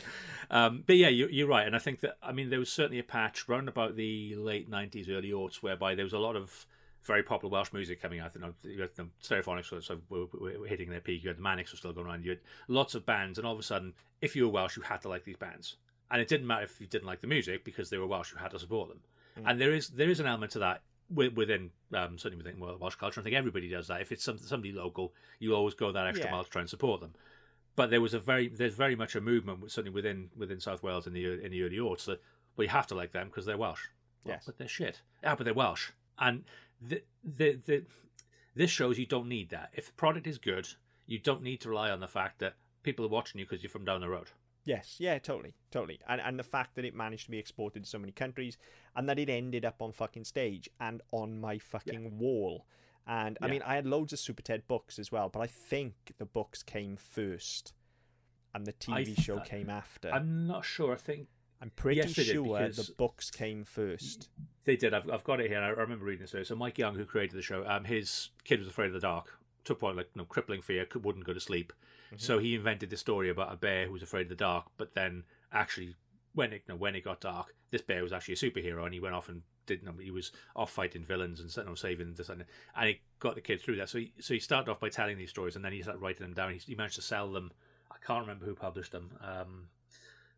Um, but yeah, you, you're right, and I think that I mean there was certainly a patch round about the late '90s, early aughts, whereby there was a lot of very popular Welsh music coming out. You had the Stereophonics were, of were, were, hitting their peak. You had the Manics were still going around. You had lots of bands, and all of a sudden, if you were Welsh, you had to like these bands, and it didn't matter if you didn't like the music because they were Welsh. You had to support them, Mm. and there is there is an element to that within um, certainly within Welsh culture. I think everybody does that. If it's some, somebody local, you always go that extra Yeah. mile to try and support them but there was a very there's very much a movement certainly within within South Wales in the in the early aughts that well you have to like them because they're Welsh. Well, Yes. but they're shit. Yeah, but they're Welsh, and the, the the this shows you don't need that. If the product is good, you don't need to rely on the fact that people are watching you because you're from down the road. Yes, yeah, totally, totally. And and the fact that it managed to be exported to so many countries and that it ended up on fucking stage and on my fucking wall. And I Yeah. mean, I had loads of Super Ted books as well, but I think the books came first and the TV th- show came after. I'm not sure. I think pretty yes, sure the books came first. They did. I've, I've got it here. I remember reading this. earlier. So Mike Young, who created the show, um, his kid was afraid of the dark. To a point like you know, crippling fear, could, wouldn't go to sleep. So he invented this story about a bear who was afraid of the dark. But then, actually, when it you know, when it got dark, this bear was actually a superhero, and he went off and did. You know, he was off fighting villains and you know, saving this and and he got the kid through that. So he so he started off by telling these stories, and then he started writing them down. He, he managed to sell them. I can't remember who published them. Um,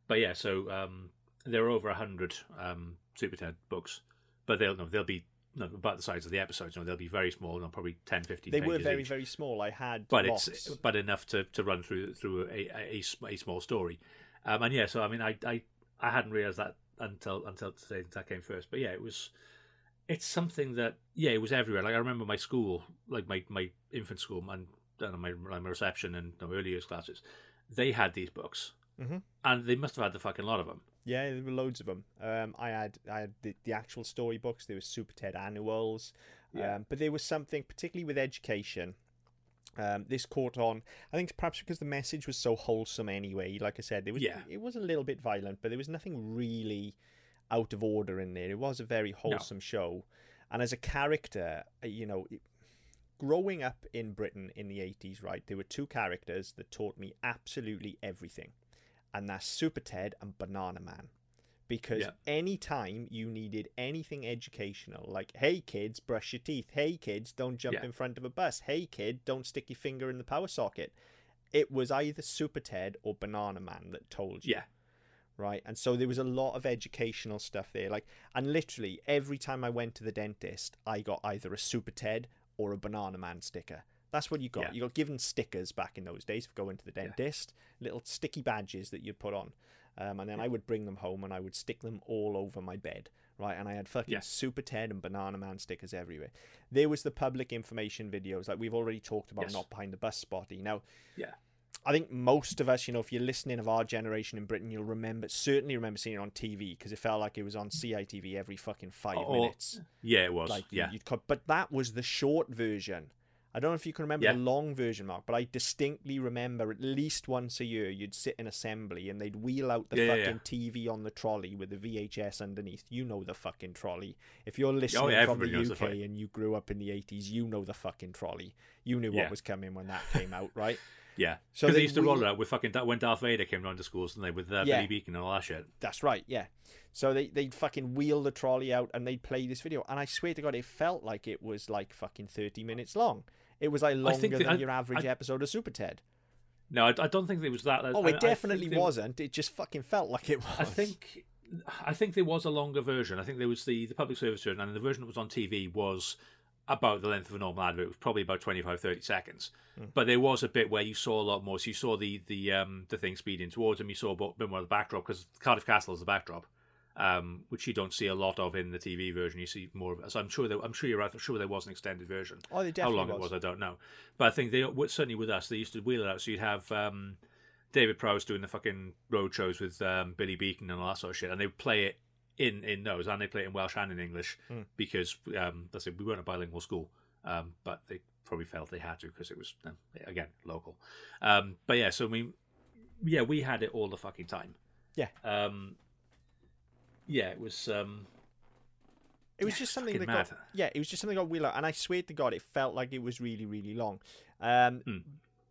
but yeah, so um, there are over a hundred um, Super Ted books, but they'll no, they'll be no, about the size of the episodes. Know, they'll be very small, know, probably 10, 15 They were very each. very small. I had but lots. it's but enough to, to run through through a, a, a small story. Um, and yeah, so I mean, I, I I hadn't realized that until until today that came first. But yeah, it was it's something that yeah, it was everywhere. Like I remember my school, like my my infant school and, and my my reception and you know, early years classes, they had these books, Mhm. and they must have had the fucking lot of them. Yeah, there were loads of them. Um, I had I had the, the actual storybooks. There was Super Ted annuals. Yeah. Um, but there was something, particularly with education. Um, this caught on. I think it's perhaps because the message was so wholesome anyway. Like I said, there was Yeah. it was a little bit violent, but there was nothing really out of order in there. It was a very wholesome show, and as a character, uh, you know, it- growing up in Britain in the eighties, right, there were two characters that taught me absolutely everything, and that's Super Ted and Banana Man. Because Yeah. any time you needed anything educational, like "Hey kids, brush your teeth," "Hey kids, don't jump Yeah. in front of a bus," "Hey kid, don't stick your finger in the power socket," it was either Super Ted or Banana Man that told you Yeah, right? And so there was a lot of educational stuff there. Like, and literally every time I went to the dentist, I got either a Super Ted or a Banana Man sticker. That's what you got. Yeah. You got given stickers back in those days for going to the dentist, little sticky badges that you'd put on. Um, and then I would bring them home and I would stick them all over my bed, right? And I had fucking Yeah. Super Ted and Banana Man stickers everywhere. There was the public information videos, like we've already talked about, Yes. not behind the bus spotty. Now, yeah, I think most of us, you know, if you're listening of our generation in Britain, you'll remember, certainly remember seeing it on TV because it felt like it was on CITV every fucking five Or- minutes. yeah. It was. Like, yeah, you'd cut, but that was the short version. I don't know if you can remember Yeah. the long version, Mark, but I distinctly remember at least once a year you'd sit in assembly and they'd wheel out the Yeah, yeah, fucking TV on the trolley with the VHS underneath. You know the fucking trolley. If you're listening Oh, yeah, from the knows the UK and you grew up in the 80s, you know the fucking trolley. You knew Yeah. what was coming when that came out, right? yeah. So they they used to roll it out with fucking when Darth Vader came round to schools, and they with uh, Yeah. Billy Beacon and all that shit. That's right, yeah. So they they'd fucking wheel the trolley out and they'd play this video, and I swear to God, it felt like it was like fucking thirty minutes long. It was like longer that- than I- your average I- episode of Super Ted. No, I, I don't think it was that. Oh, it definitely wasn't. It just fucking felt like it was. I think I think there was a longer version. I think there was the, the public service version, and the version that was on TV was about the length of a normal advert. It was probably about 25, 30 seconds. Hmm. But there was a bit where you saw a lot more. So you saw the the um, the thing speeding towards him. You saw a bit more of the backdrop because Cardiff Castle is the backdrop, um, which you don't see a lot of in the TV version. You see more of it. So I'm sure there, I'm sure you're right. I'm sure there was an extended version. Oh, there How long was. it was, I don't know. But I think they certainly with us, they used to wheel it out. So you'd have um, David Prowse doing the fucking road shows with um, Billy Beacon and all that sort of shit, and they would play it in in those, and they play it in Welsh and in English Hmm. because um, that's it. We weren't a bilingual school, um, but they probably felt they had to because it was um, again local. Um, but yeah, so I mean, yeah, we had it all the fucking time. Yeah. Um, yeah, it was. Um, It was Yeah, just something that got yeah, it was just something that got wheel out, and I swear to God, it felt like it was really, really long. Um, Hmm.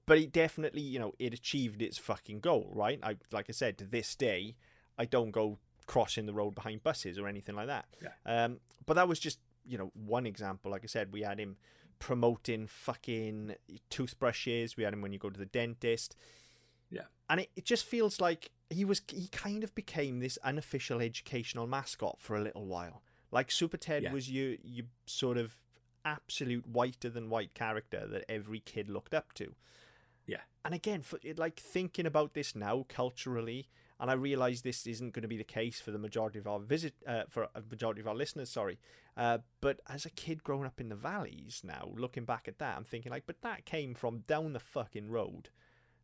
but it definitely, you know, it achieved its fucking goal, right? I like I said, to this day, I don't go crossing the road behind buses or anything like that. Yeah. Um, but that was just you know one example. Like I said, we had him promoting fucking toothbrushes. We had him when you go to the dentist. Yeah. And it, it just feels like he was he kind of became this unofficial educational mascot for a little while. Like Super Ted Yeah. was your your sort of absolute whiter than white character that every kid looked up to. Yeah. And again, for like thinking about this now culturally, and I realize this isn't going to be the case for the majority of our visit uh, for a majority of our listeners. Sorry, uh, but as a kid growing up in the valleys now, looking back at that, I'm thinking like, but that came from down the fucking road.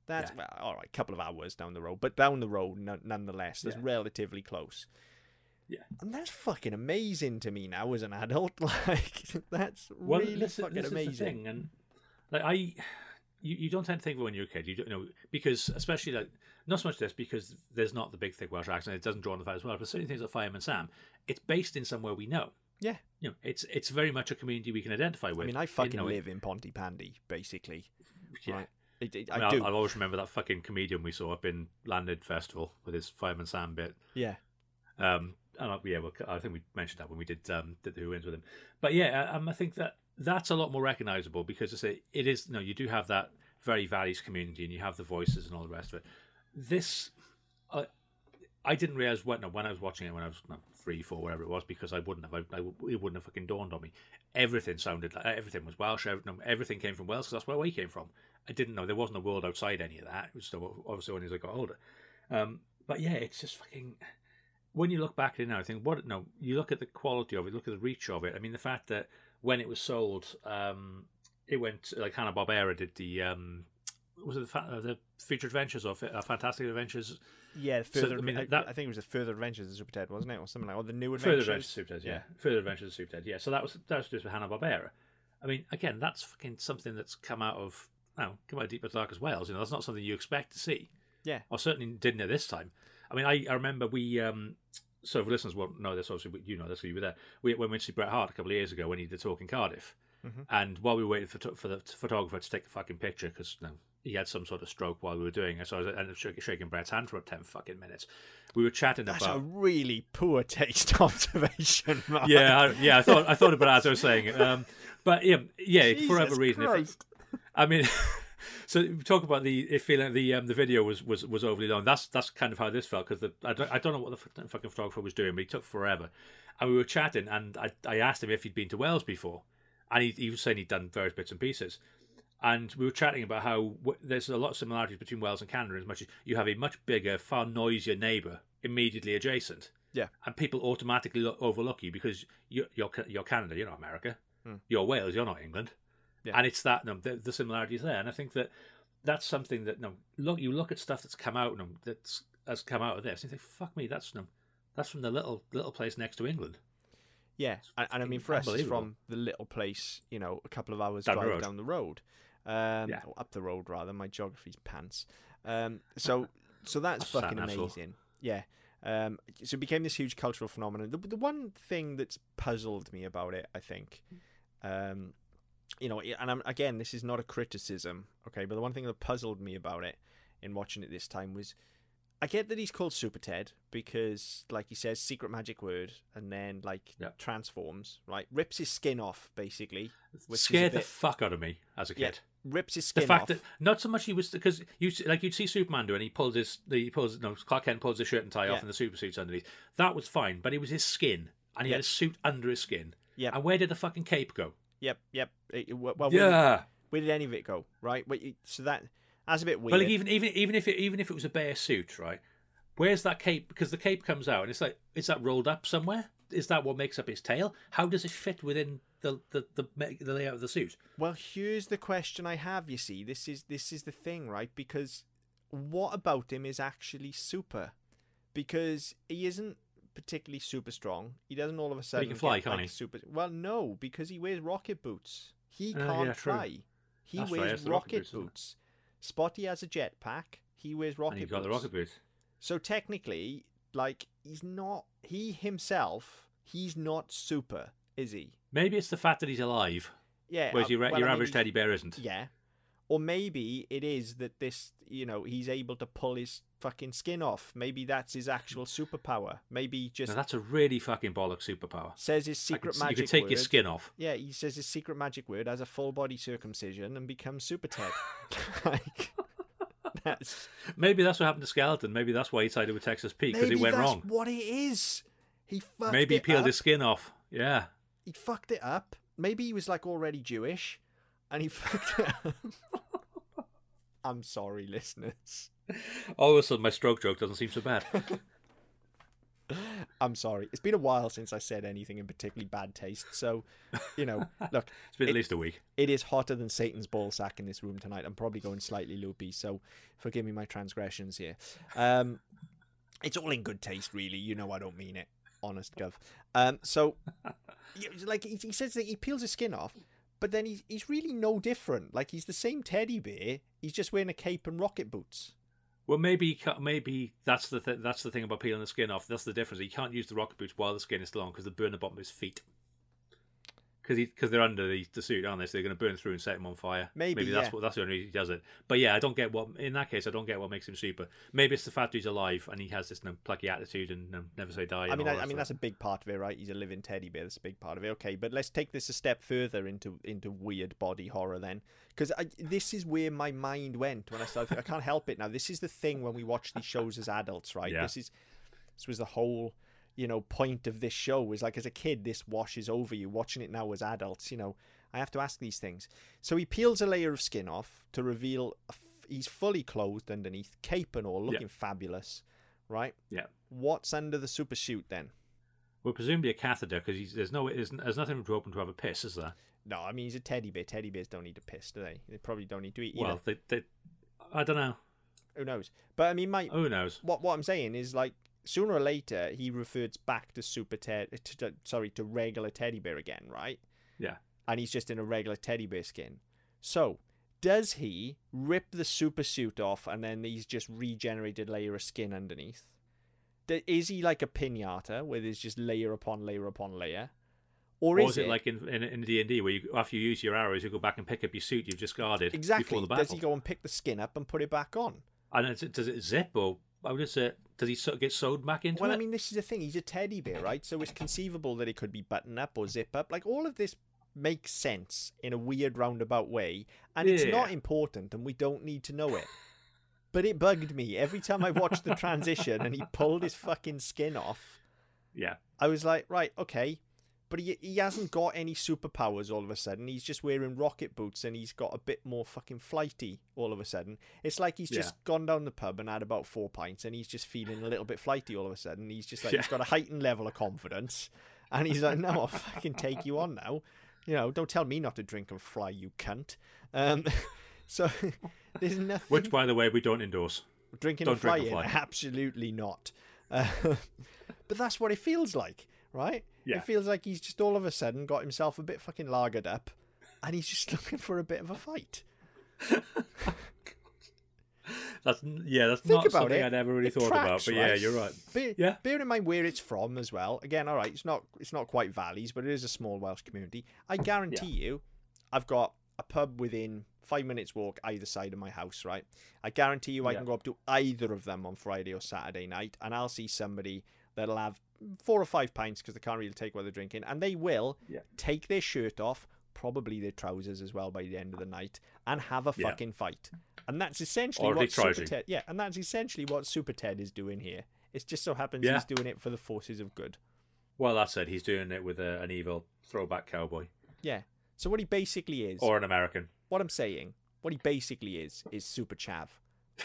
That's Yeah. well, all right, a couple of hours down the road, but down the road no, nonetheless. That's Yeah. relatively close. Yeah. and that's fucking amazing to me now as an adult. Like that's well, really this, fucking this amazing. is the thing, and like I, you, you don't tend to think of it when you're a kid. You don't you know because especially like not so much this because there's not the big thick Welsh accent. It doesn't draw on the fact as well. But certain things like Fireman Sam, it's based in somewhere we know. Yeah. You know, it's it's very much a community we can identify with. I mean, I You fucking it- live in Pontypandy, basically. Yeah. Right. It, it- I, I, mean, do. I'll, I'll always remember that fucking comedian we saw up in Landed Festival with his Fireman Sam bit. yeah. Um, and I, yeah, well, I think we mentioned that when we did um, did the Who Wins with him. But yeah, um, I think that that's a lot more recognisable because it's a, it is. You know, you do have that very values community, and you have the voices and all the rest of it. This, uh, I didn't realize when when I was watching it when I was no, three, four, whatever it was, because I wouldn't have. I, I, it wouldn't have fucking dawned on me. Everything sounded like everything was Welsh. Everything, everything came from Wales because that's where we came from. I didn't know there wasn't a world outside any of that. It was still obviously only as I got older. Um, but yeah, it's just fucking. When you look back at it now, I think what no, you look at the quality of it, look at the reach of it. I mean, the fact that when it was sold, um, it went like Hanna Barbera did the um, was it the, uh, the Future Adventures or uh, Fantastic Adventures? Yeah, further. So, I mean, I, that, I think it was the Further Adventures of Super Ted, wasn't it, or something like, or the New Adventures. Further Adventures of Super Ted, yeah. yeah. Further Adventures of Super Ted, yeah. So that was that was just with Hanna Barbera. I mean, again, that's fucking something that's come out of oh, come out of Deep as Dark as Wales. You know, that's not something you expect to see. Yeah, I certainly didn't at this time. I mean, I, I remember we. Um, so if listeners won't know this, obviously you know this, you were there. We when we went to see Bret Hart a couple of years ago when he did talk in Cardiff, mm-hmm. and while we waited for for the photographer to take the fucking picture because you know, he had some sort of stroke while we were doing it. So I was ended up shaking Bret's hand for 10 fucking minutes. We were chatting That's about. a really poor taste observation, Mark. Yeah, I, yeah, I thought I thought about it as I was saying it. Um, but yeah, yeah, Jesus for whatever reason. If, I mean, so talk about the feeling the um, the video was, was, was overly long. That's that's kind of how this felt because I don't, I don't know what the fucking photographer was doing, but he took forever. And we were chatting, and I, I asked him if he'd been to Wales before, and he, he was saying he'd done various bits and pieces and we were chatting about how w- there's a lot of similarities between Wales and Canada as much as you have a much bigger, far noisier neighbour immediately adjacent. Yeah, and people automatically lo- overlook you because you're, you're, you're Canada, you're not America, hmm. you're Wales, you're not England, yeah. and it's that no, the, the similarities there, and I think that that's something that no look you look at stuff that's come out no, that's has come out of this, and you think fuck me, that's no, that's from the little little place next to England. Yeah, and, and, I mean for us, it's from the little place, you know, a couple of hours down drive down the road um, yeah. up the road rather. My geography's pants. Um, so so that's fucking amazing. Yeah. Um, so it became this huge cultural phenomenon. The, the one thing that's puzzled me about it, I think, um, you know, and I'm, again, this is not a criticism, okay, but the one thing that puzzled me about it in watching it this time was I get that he's called Super Ted because, like he says, secret magic word, and then like yeah. transforms, right? Rips his skin off, basically. Scared bit... the fuck out of me as a kid. Yeah, rips his skin the fact off. that not so much he was because you like you'd see Superman do, and he pulls his he pulls no Clark Kent pulls his shirt and tie yeah. off, and the super suit's underneath. That was fine, but it was his skin, and he had a suit under his skin. Yeah. And where did the fucking cape go? Yep, yep. It, well, where yeah. Did, where did any of it go? Right. So that that's a bit weird. But like even even even if it even if it was a bare suit, right? Where's that cape? Because the cape comes out, and it's like, is that rolled up somewhere? Is that what makes up his tail? How does it fit within the the, the, the layout of the suit? Well, here's the question I have. You see, this is this is the thing, right? Because what about him is actually super? Because he isn't particularly super strong. He doesn't all of a sudden. But he can fly, can't like he? Super. Well, no, because he wears rocket boots. He uh, can't yeah, fly. He That's wears right, rocket, rocket boots, boots. Spotty has a jetpack. He wears rocket and he boots. got the rocket boots. So technically, like he's not he himself. He's not super, is he? Maybe it's the fact that he's alive. Yeah. Whereas uh, your, well, your I mean, average teddy bear isn't. Yeah. Or maybe it is that this, you know, he's able to pull his fucking skin off. Maybe that's his actual superpower. Maybe just Now, that's a really fucking bollock superpower. says his secret Like, magic you could take word. your skin off. Yeah, he says his secret magic word has a full body circumcision and becomes Super Ted. like, that's Maybe that's what happened to Skeleton. Maybe that's why he sided with Texas Pete because he maybe went that's wrong. What it is? He fucked Maybe he peeled up. his skin off. Yeah. He fucked it up. Maybe he was like already Jewish, and he fucked it up. I'm sorry, listeners. All of a sudden, my stroke joke doesn't seem so bad. I'm sorry. It's been a while since I said anything in particularly bad taste. So, you know, look, It's been It- at least a week. it is hotter than Satan's ball sack in this room tonight. I'm probably going slightly loopy, so forgive me my transgressions here. Um, it's all in good taste, really. You know I don't mean it, honest gov. Um, so, like he, he says that he peels his skin off, but then he's he's really no different. Like he's the same teddy bear. He's just wearing a cape and rocket boots. Well, maybe maybe that's the th- that's the thing about peeling the skin off. That's the difference. He can't use the rocket boots while the skin is still on because they burn the bottom of his feet. Because because they're under the, the suit, aren't they? So they're going to burn through and set him on fire. Maybe, that's yeah. what that's the only reason he does it. But yeah, I don't get what in that case. I don't get what makes him super. Maybe it's the fact he's alive and he has this no, plucky attitude and never say die. I mean, I, I mean that's a big part of it, right? He's a living teddy bear. That's a big part of it. Okay, but let's take this a step further into into weird body horror then, because this is where my mind went when I started. I can't help it now. This is the thing when we watch these shows as adults, right? Yeah. This is This was the whole, you know, point of this show. Was like as a kid, this washes over you. Watching it now as adults, you know, I have to ask these things. So he peels a layer of skin off to reveal f- he's fully clothed underneath, cape and all, looking fabulous, right? Yeah. What's under the super suit then? Well, presumably a catheter because there's no there's, there's nothing to open to have a piss, is there? No, I mean he's a teddy bear. Teddy bears don't need to piss, do they? They probably don't need to eat either. Well, they, they, I don't know. Who knows? But I mean, my Who knows? what what I'm saying is like sooner or later he reverts back to super ted to, sorry to regular teddy bear again, right? Yeah. And he's just in a regular teddy bear skin. So does he rip the super suit off and then he's just regenerated layer of skin underneath? Is he like a pinata where there's just layer upon layer upon layer? Or, Or is, is it like in in, in D and D where you after you use your arrows, you go back and pick up your suit you've discarded exactly? before the battle? Does he go and pick the skin up and put it back on? And it, does it zip or how does it? Does he sort of get sewed back into Well, it? I mean, this is the thing. He's a teddy bear, right? So it's conceivable that it could be button up or zip up. Like all of this makes sense in a weird roundabout way, and it's not important, and we don't need to know it. But it bugged me every time I watched the transition, and he pulled his fucking skin off. yeah. I was like, right, okay. But he, he hasn't got any superpowers all of a sudden. He's just wearing rocket boots and he's got a bit more fucking flighty all of a sudden. It's like he's just Yeah. gone down the pub and had about four pints and he's just feeling a little bit flighty all of a sudden. He's just like, Yeah. he's got a heightened level of confidence. And he's like, no, I'll fucking take you on now. You know, don't tell me not to drink and fly, you cunt. Um, so there's nothing. Which, by the way, we don't endorse. Drinking Don't and drink flying? fly. Absolutely not. Uh, but that's what it feels like, right? Yeah. It feels like he's just all of a sudden got himself a bit fucking lagered up and he's just looking for a bit of a fight. That's yeah. That's Think not about something it. I'd ever really It thought about. tracks, But yeah, you're right. Bear, Yeah. bear in mind where it's from as well. Again, all right, it's not it's not quite valleys, but it is a small Welsh community. I guarantee you, I've got a pub within five minutes walk either side of my house. Right, I guarantee you, I Yeah. can go up to either of them on Friday or Saturday night, and I'll see somebody that'll have four or five pints because they can't really take what they're drinking, and they will Yeah. take their shirt off, probably their trousers as well by the end of the night, and have a Yeah. fucking fight. And that's essentially Or what Super. Ted, yeah, and that's essentially what Super Ted is doing here. It just so happens Yeah. he's doing it for the forces of good. Well, that said, He's doing it with a, an evil throwback cowboy Yeah. So what he basically is, or an American, what I'm saying, what he basically is, is Super Chav.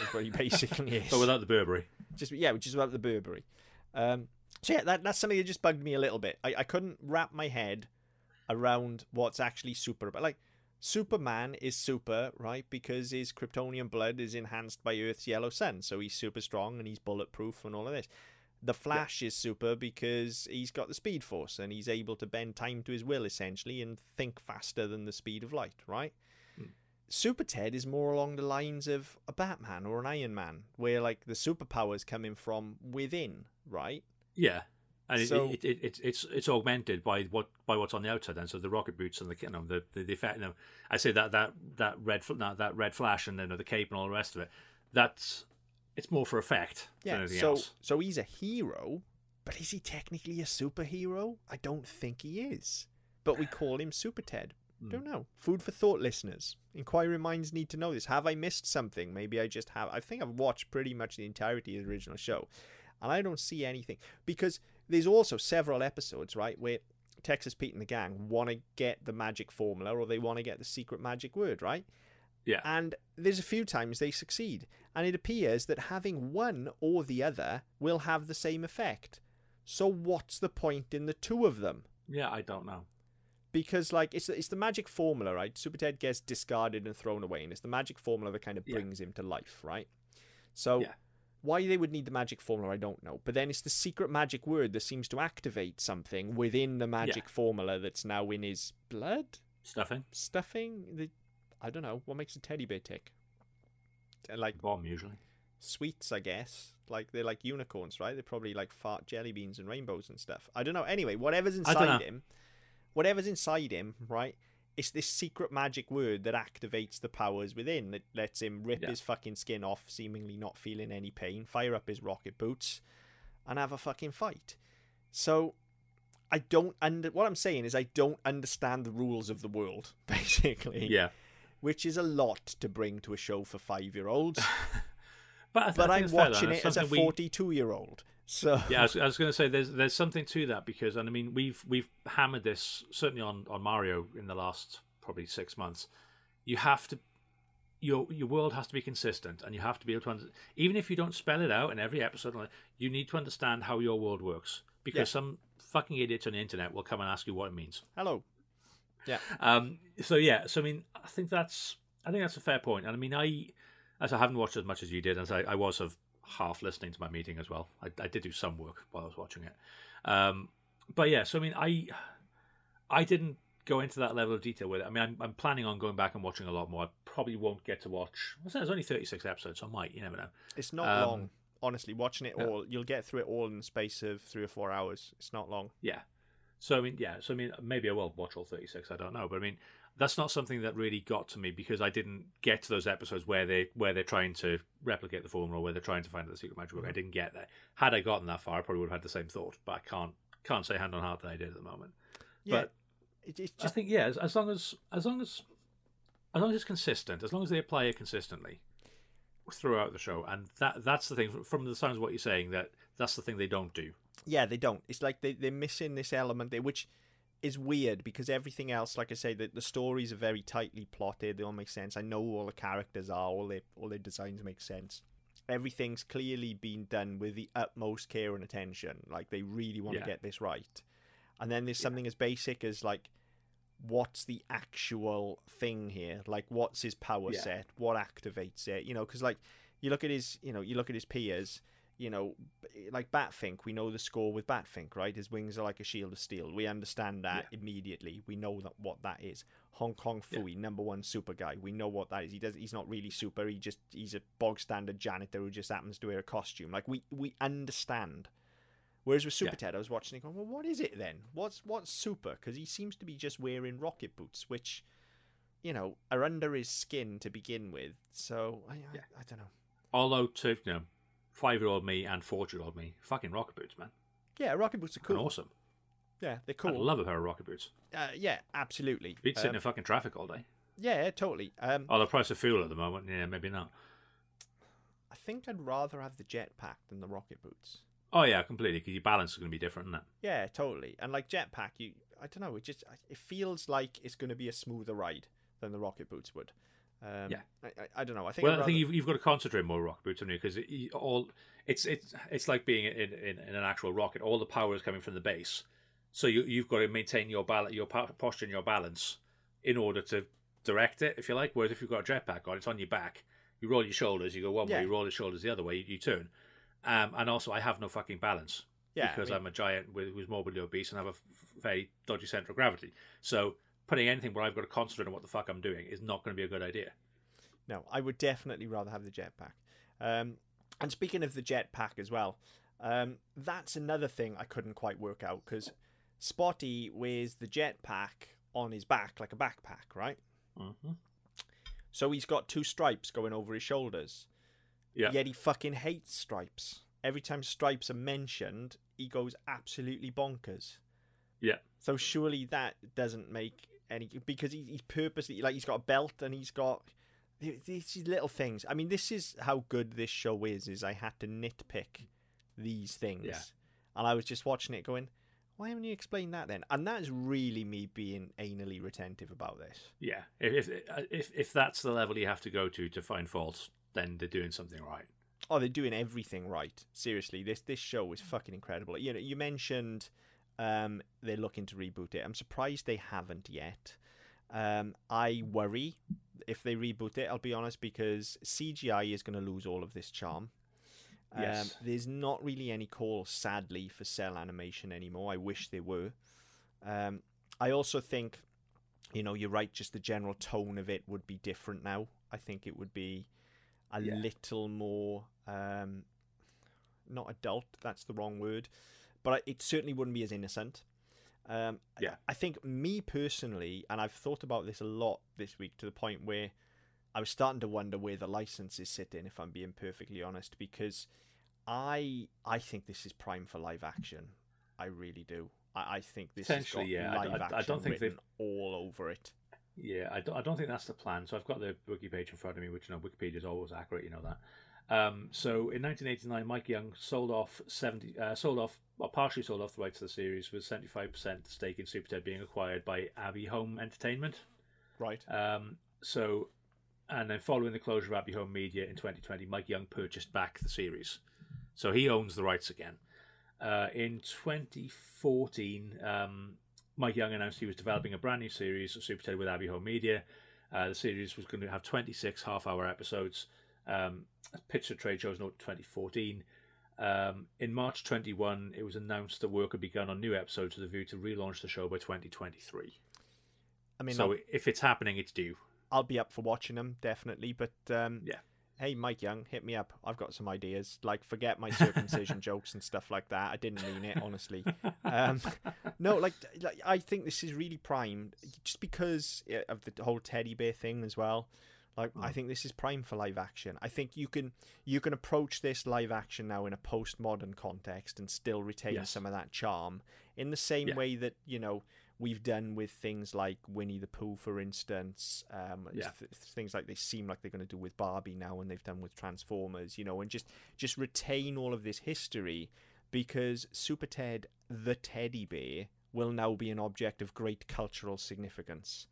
Is what he basically is. but without the Burberry. just yeah, which is about the Burberry. Um, so yeah, that, that's something that just bugged me a little bit. I, I couldn't wrap my head around what's actually super about. Like Superman is super, right? Because his Kryptonian blood is enhanced by Earth's yellow sun, so he's super strong and he's bulletproof and all of this. The Flash is super because he's got the Speed Force and he's able to bend time to his will essentially and think faster than the speed of light, right? Super Ted is more along the lines of a Batman or an Iron Man, where like the superpowers coming from within, right? Yeah, and it, So- it, it, it, it's it's augmented by what by what's on the outside. Then, so the rocket boots and the you know the the, the effect. You know, I say that that that red that, that red flash and then the cape and all the rest of it. That's it's more for effect Yeah. So else. so he's a hero, but is he technically a superhero? I don't think he is. But we call him Super Ted. Hmm. Don't know. Food for thought, listeners. Inquiry minds need to know this. Have I missed something? Maybe I just have. I think I've watched pretty much the entirety of the original show, and I don't see anything because there's also several episodes, right, where Texas Pete and the gang want to get the magic formula or they want to get the secret magic word, right? Yeah. And there's a few times they succeed. And it appears that having one or the other will have the same effect. So what's the point in the two of them? Yeah, I don't know. Because like it's it's the magic formula, right? Super Ted gets discarded and thrown away, and it's the magic formula that kind of Yeah. brings him to life, right? So Yeah. why they would need the magic formula, I don't know. But then it's the secret magic word that seems to activate something within the magic formula that's now in his blood Stuffing stuffing. The I don't know what makes a teddy bear tick. Uh, Like bomb usually. sweets, I guess. Like they're like unicorns, right? They're probably like fart jelly beans and rainbows and stuff. I don't know. Anyway, whatever's inside him, whatever's inside him, right? It's this secret magic word that activates the powers within that lets him rip Yeah. his fucking skin off, seemingly not feeling any pain, fire up his rocket boots, and have a fucking fight. So I don't under what I'm saying is I don't understand the rules of the world, basically Yeah. which is a lot to bring to a show for five year olds. But, but I'm think it's fair, though, watching it as a something we- 42 year old. So Yeah, I was, I was going to say there's there's something to that because and I mean we've we've hammered this certainly on on Mario in the last probably six months. You have to your your world has to be consistent and you have to be able to under, even if you don't spell it out in every episode you need to understand how your world works because Yeah. some fucking idiots on the internet will come and ask you what it means. hello. Yeah. Um, so yeah, so I mean, I think that's I think that's a fair point. And I mean, I as I haven't watched as much as you did, as I, I was of half listening to my meeting as well. I, I did do some work while I was watching it. Um, but yeah, so I mean, I I didn't go into that level of detail with it. I mean, I'm, I'm planning on going back and watching a lot more. I probably won't get to watch. I said there's only 36 episodes, so I might. You never know. It's not Um, long. Honestly, watching it all, you'll get through it all in the space of three or four hours. It's not long. Yeah. So I mean, yeah. So I mean, maybe I will watch all thirty six. I don't know, but I mean, that's not something that really got to me because I didn't get to those episodes where they where they're trying to replicate the formula, where they're trying to find out the secret magic book. I mm-hmm. didn't get there. Had I gotten that far, I probably would have had the same thought. But I can't can't say hand on heart that I did at the moment. Yeah, But it, it's I think yeah, as, as long as as long as as long as it's consistent, as long as they apply it consistently throughout the show, and that that's the thing from the sounds of what you're saying that that's the thing they don't do. yeah, they don't. It's like they they're missing this element there, which is weird because everything else, like I say, the, the stories are very tightly plotted. They all make sense. I know all the characters are. All their all their designs make sense. Everything's clearly been done with the utmost care and attention. Like they really want Yeah. to get this right. And then there's something as basic as like, what's the actual thing here? Like, what's his power Yeah. set? What activates it? You know, because like you look at his, you know, you look at his peers you know, like Batfink, we know the score with Batfink, right? His wings are like a shield of steel. We understand that immediately. We know that what that is. Hong Kong Yeah. Phooey, number one super guy. We know what that is. He does. He's not really super. He just he's a bog standard janitor who just happens to wear a costume. Like we we understand. Whereas with Super Yeah. Ted, I was watching it going, well, what is it then? What's what's super? Because he seems to be just wearing rocket boots, which, you know, are under his skin to begin with. So I I, I don't know. Although to you know, five year old me and four year old me, fucking rocket boots, man, Yeah, rocket boots are cool. cool. awesome. Yeah, they're cool. I love a pair of rocket boots. Uh, yeah, absolutely. Beat sitting Um, in fucking traffic all day. yeah, totally. Um, Oh, the price of fuel at the moment, yeah, maybe not. I think I'd rather have the jetpack than the rocket boots. Oh yeah, completely. Because your balance is going to be different, isn't it? Yeah, totally. And like jetpack, you, I don't know, it just it feels like it's going to be a smoother ride than the rocket boots would. Um, Yeah. I, I, I don't know. I think. Well, I'd I think you've, you've got to concentrate more rocket boots on you because it, all it's it's it's like being in, in, in an actual rocket. All the power is coming from the base, so you you've got to maintain your balance, your posture, and your balance in order to direct it, if you like. Whereas if you've got a jetpack on, it's on your back. You roll your shoulders, you go one Yeah. way. You roll your shoulders the other way. You, you turn. Um, and also, I have no fucking balance yeah, because I mean, I'm a giant with, who's morbidly obese and have a very dodgy center of gravity. So putting anything where I've got to concentrate on what the fuck I'm doing is not going to be a good idea. no, I would definitely rather have the jetpack. Um, and speaking of the jetpack as well, um, that's another thing I couldn't quite work out because Spotty wears the jetpack on his back like a backpack, right? hmm So he's got two stripes going over his shoulders. Yeah. Yet he fucking hates stripes. Every time stripes are mentioned, he goes absolutely bonkers. Yeah. So surely that doesn't make any because he, he's purposely like he's got a belt and he's got these little things. I mean, this is how good this show is. Is I had to nitpick these things, Yeah. and I was just watching it going, why haven't you explained that then? And that is really me being anally retentive about this. Yeah, if, if if if that's the level you have to go to to find faults, then they're doing something right. Oh, they're doing everything right. Seriously, this this show is fucking incredible. You know, you mentioned um, they're looking to reboot it. I'm surprised they haven't yet. Um, I worry if they reboot it. I'll be honest because CGI is going to lose all of this charm. Um, Yes. there's not really any call, sadly, for cel animation anymore. I wish there were. Um, I also think, you know, you're right. Just the general tone of it would be different now. I think it would be a Yeah. little more um, not adult. That's the wrong word, but it certainly wouldn't be as innocent. Um, I- Yeah. I think me personally, and I've thought about this a lot this week to the point where I was starting to wonder where the license is sitting. If I'm being perfectly honest, because I I think this is prime for live action. I really do. I, I think this has got yeah. I- live I- I action don't think they've- all over it. Yeah, I don't, I don't think that's the plan. So I've got the wiki page in front of me, which you know Wikipedia is always accurate, you know that. Um, so in 1989, Mike Young sold off 70, uh, sold off, or partially sold off the rights to the series, with 75% stake in Super Ted being acquired by Abbey Home Entertainment. Right. Um, so, and then following the closure of Abbey Home Media in 2020, Mike Young purchased back the series, so he owns the rights again. Uh, in 2014, um, Mike Young announced he was developing a brand new series of Super Ted with Abbey Home Media. Uh, the series was going to have 26 half-hour episodes. Um, pitched at trade shows in 2014. Um, in March 21, it was announced that work had begun on new episodes with a view to relaunch the show by 2023. I mean, so I'll, if it's happening, it's due. I'll be up for watching them definitely. But um, Yeah. hey, Mike Young, hit me up. I've got some ideas. Like, forget my circumcision jokes and stuff like that. I didn't mean it, honestly. Um, no, like, like, I think this is really prime, just because uh, of the whole teddy bear thing as well. Like, I Mm. think this is prime for live action. I think you can you can approach this live action now in a postmodern context and still retain Yes. some of that charm, in the same Yeah. way that you know we've done with things like Winnie the Pooh, for instance. Um, Yeah. th- things like they seem like they're going to do with Barbie now, and they've done with Transformers. You know, and just just retain all of this history because Super Ted, the teddy bear, will now be an object of great cultural significance.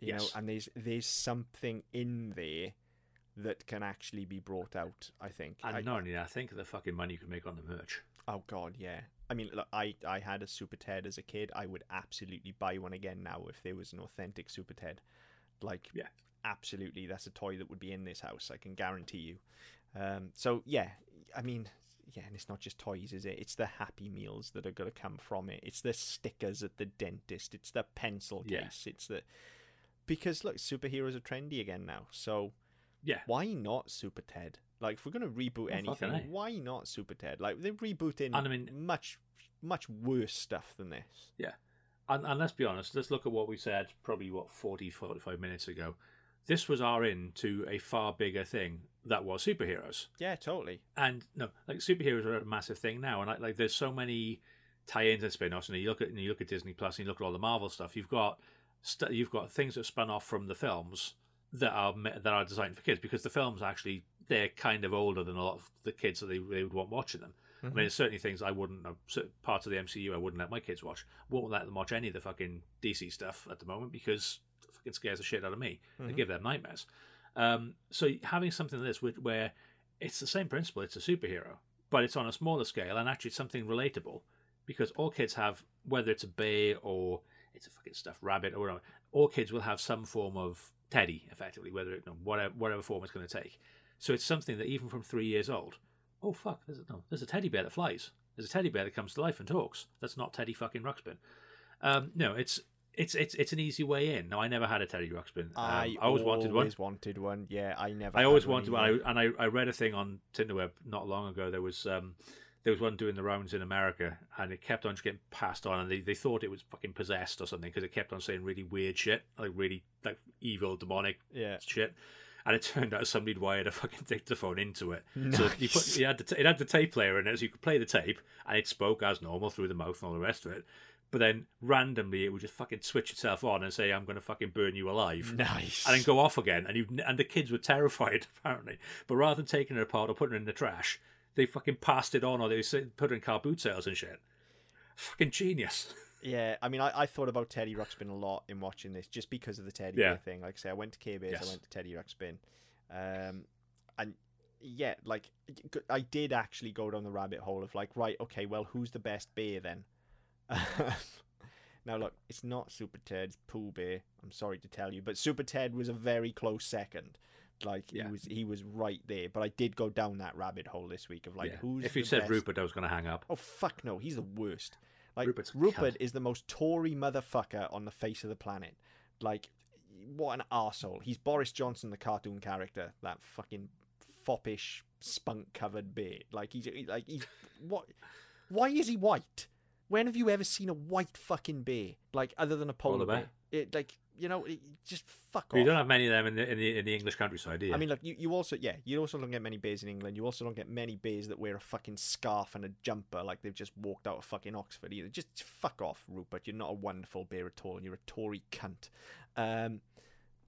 You Yes. know, and there's there's something in there that can actually be brought out. I think. And I, not only that, I think the fucking money you can make on the merch. Oh god, yeah. I mean, look, I I had a Super Ted as a kid. I would absolutely buy one again now if there was an authentic Super Ted. Like, Yeah. absolutely, that's a toy that would be in this house. I can guarantee you. Um, so yeah, I mean, yeah, and it's not just toys, is it? It's the Happy Meals that are going to come from it. It's the stickers at the dentist. It's the pencil Yeah. case. It's the because look, superheroes are trendy again now. So Yeah. why not Super Ted? Like, if we're going to reboot anything, why not Super Ted? Like, they're rebooting And I mean- much, much worse stuff than this. Yeah. And, and let's be honest, let's look at what we said probably, what, 40, 45 minutes ago. This was our in to a far bigger thing that was superheroes. Yeah, totally. And no, like superheroes are a massive thing now. And like, like there's so many tie-ins and spin-offs. And you look at and you look at Disney Plus, and you look at all the Marvel stuff. You've got st- you've got things that spun off from the films that are that are designed for kids because the films actually they're kind of older than a lot of the kids that they, they would want watching them. I mean, there's certainly things I wouldn't, parts of the MCU I wouldn't let my kids watch. Won't let them watch any of the fucking DC stuff at the moment because it fucking scares the shit out of me. They Mhm. give them nightmares. Um, so having something like this where, where it's the same principle, it's a superhero, but it's on a smaller scale and actually it's something relatable because all kids have, whether it's a bear or it's a fucking stuffed rabbit or whatever, all kids will have some form of teddy, effectively, whether it, no, whatever, whatever form it's going to take. So it's something that even from three years old, oh fuck, there's a, no, there's a teddy bear that flies. There's a teddy bear that comes to life and talks. That's not Teddy fucking Ruxpin. Um, no, it's it's it's it's an easy way in. No, I never had a Teddy Ruxpin. Um, I, I always wanted one. always wanted one. Yeah, I never. I always wanted one. I, and I, I read a thing on Tinderweb not long ago. There was um, there was one doing the rounds in America, and it kept on just getting passed on, and they, they thought it was fucking possessed or something because it kept on saying really weird shit, like really like evil, demonic Yeah. shit. And it turned out somebody'd wired a fucking dictaphone into it, so you put, Nice. it had the t- it had the tape player in it, so you could play the tape, and it spoke as normal through the mouth and all the rest of it. But then randomly, it would just fucking switch itself on and say, "I'm going to fucking burn you alive." Nice. and then go off again. And you and the kids were terrified apparently. But rather than taking it apart or putting it in the trash, they fucking passed it on or they put it in car boot sales and shit. Fucking genius. Yeah, I mean, I, I thought about Teddy Ruxpin a lot in watching this, just because of the Teddy Yeah. Bear thing. Like I say, I went to K Yes. I went to Teddy Ruxpin, um, and yeah, like I did actually go down the rabbit hole of like, right, okay, well, who's the best bear then? now look, it's not Super Ted, it's Pooh Bear. I'm sorry to tell you, but Super Ted was a very close second. Like Yeah. he was, he was right there. But I did go down that rabbit hole this week of like, Yeah. who's if you said best? Rupert, I was going to hang up. Oh fuck no, he's the worst. Like Rupert's Rupert is the most Tory motherfucker on the face of the planet. Like what an arsehole. He's Boris Johnson, the cartoon character. That fucking foppish spunk covered bear. Like he's like he's what why is he white? When have you ever seen a white fucking bear? Like other than a polar, Polar bear? bear. It like you know, just fuck But you don't have many of them in the in the, in the English countryside, do you? I mean, look, you, you also, yeah, you also don't get many bears in England. You also don't get many bears that wear a fucking scarf and a jumper like they've just walked out of fucking Oxford either. Just fuck off, Rupert. You're not a wonderful bear at all. and You're a Tory cunt. Um,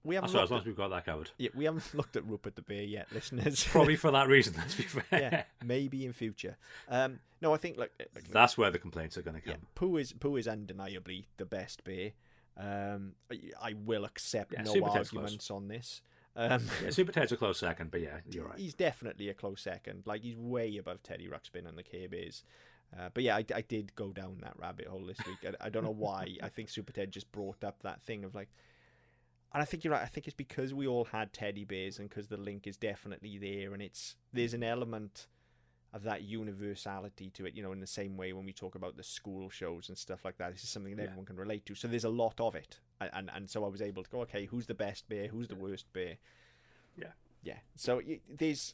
we haven't right, as long at, as we've got that covered. yeah, we haven't looked at Rupert the Bear yet, listeners. Probably for that reason, let's be fair. yeah, maybe in future. Um, no, I think like, like That's where the complaints are going to come. yeah, Pooh is Pooh is undeniably the best bear. Um, I, I will accept Yeah, no Super Ted's close. arguments on this. Um, Yeah, Super Ted's a close second, but yeah, you're right. he's definitely a close second. Like he's way above Teddy Ruxpin and the Bears. Uh, but yeah, I, I did go down that rabbit hole this week. I, I don't know why. I think Super Ted just brought up that thing of like, and I think you're right. I think it's because we all had teddy bears and because the link is definitely there, and it's there's an element of that universality to it. You know, in the same way when we talk about the school shows and stuff like that, this is something that Yeah. everyone can relate to. So there's a lot of it, and and, and so I was able to go, okay, who's the best bear? Who's the worst bear? Yeah. yeah. So there's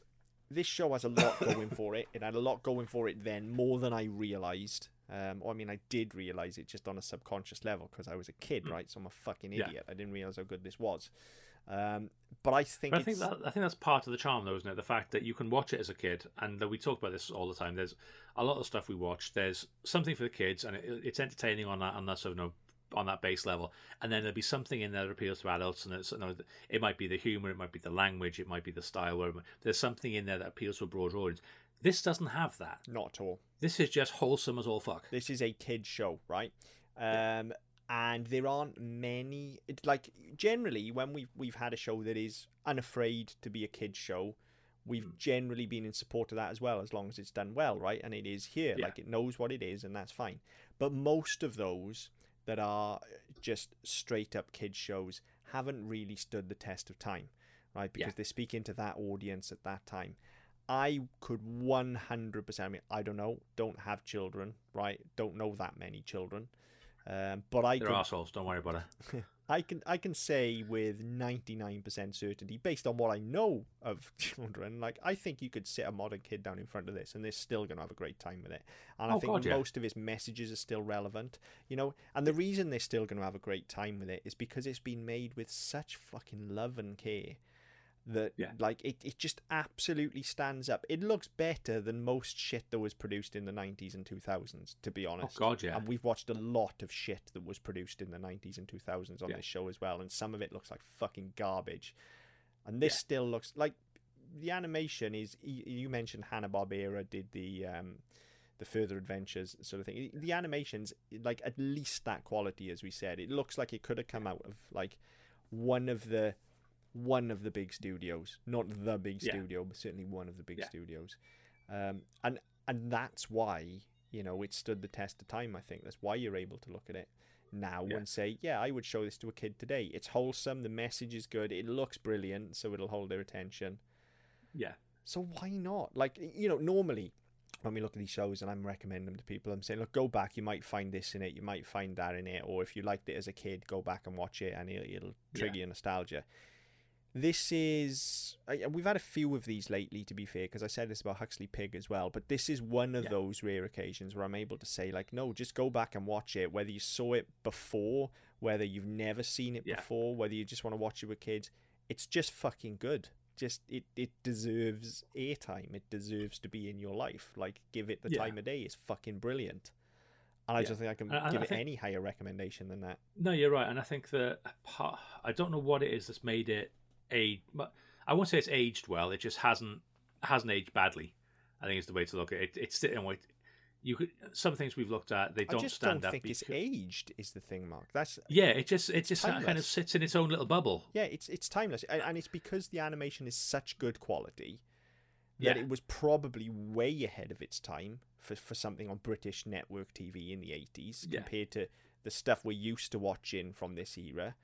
this show has a lot going for it. It had a lot going for it then, more than I realized. Um, or I mean, I did realize it just on a subconscious level because I was a kid, right? So I'm a fucking Mm. Yeah. idiot. I didn't realize how good this was. Um, but I think But I think that I think that's part of the charm, though, isn't it? The fact that you can watch it as a kid, and we talk about this all the time. There's a lot of stuff we watch. There's something for the kids, and it, it's entertaining on that on that sort of you know, on that base level. And then there'll be something in there that appeals to adults, and it's you know, it might be the humor, it might be the language, it might be the style. Where there's something in there that appeals to a broad audience. This doesn't have that. not at all. This is just wholesome as all fuck. This is a kid show, right? Um, and there aren't many. It's like generally when we've we've had a show that is unafraid to be a kid show, we've Hmm. generally been in support of that as well, as long as it's done well, right? And it is here, Yeah. like it knows what it is, and that's fine. But most of those that are just straight up kid shows haven't really stood the test of time, right? Because Yeah. they're speaking to that audience at that time. I could 100%, I mean, I don't know, don't have children, right? Don't know that many children. Um, but I They're could, assholes. Don't worry about it. I can I can say with 99% certainty based on what I know of children like I think you could sit a modern kid down in front of this and they're still going to have a great time with it and I Oh, think God, yeah. most of his messages are still relevant you know and the reason they're still going to have a great time with it is because it's been made with such fucking love and care that Yeah. like it, it just absolutely stands up it looks better than most shit that was produced in the 90s and 2000s to be honest Oh, God, yeah. and we've watched a lot of shit that was produced in the 90s and 2000s on Yeah. this show as well and some of it looks like fucking garbage and this Yeah. still looks like the animation is you mentioned Hanna Barbera did the um the further adventures sort of thing the animations like at least that quality as we said it looks like it could have come out of like one of the one of the big studios not the big Yeah. studio but certainly one of the big Yeah. studios um and and that's why you know it stood the test of time i think that's why you're able to look at it now Yeah. and say yeah i would show this to a kid today it's wholesome the message is good it looks brilliant so it'll hold their attention Yeah. so why not like you know normally when we look at these shows and i'm recommending them to people i'm saying look go back you might find this in it you might find that in it or if you liked it as a kid go back and watch it and it'll, it'll trigger Yeah. your nostalgia this is I- we've had a few of these lately to be fair because i said this about huxley pig as well but this is one of Yeah. those rare occasions where i'm able to say like no just go back and watch it whether you saw it before whether you've never seen it Yeah. before whether you just want to watch it with kids it's just fucking good just it it deserves airtime it deserves to be in your life like give it the Yeah. time of day it's fucking brilliant and i Yeah. don't think i can And- give it think- any higher recommendation than that No, you're right, and I think that part, I don't know what it is that's made it a. I won't say it's aged well. It just hasn't hasn't aged badly. I think is the way to look at it. It's still. You, you could some things we've looked at they don't just stand don't up. think it's because- aged is the thing mark that's yeah, it just it just kind of sits in its own little bubble. Yeah, it's it's timeless, and, and it's because the animation is such good quality that Yeah. it was probably way ahead of its time for for something on British network TV in the eighties Yeah. compared to the stuff we're used to watching from this era.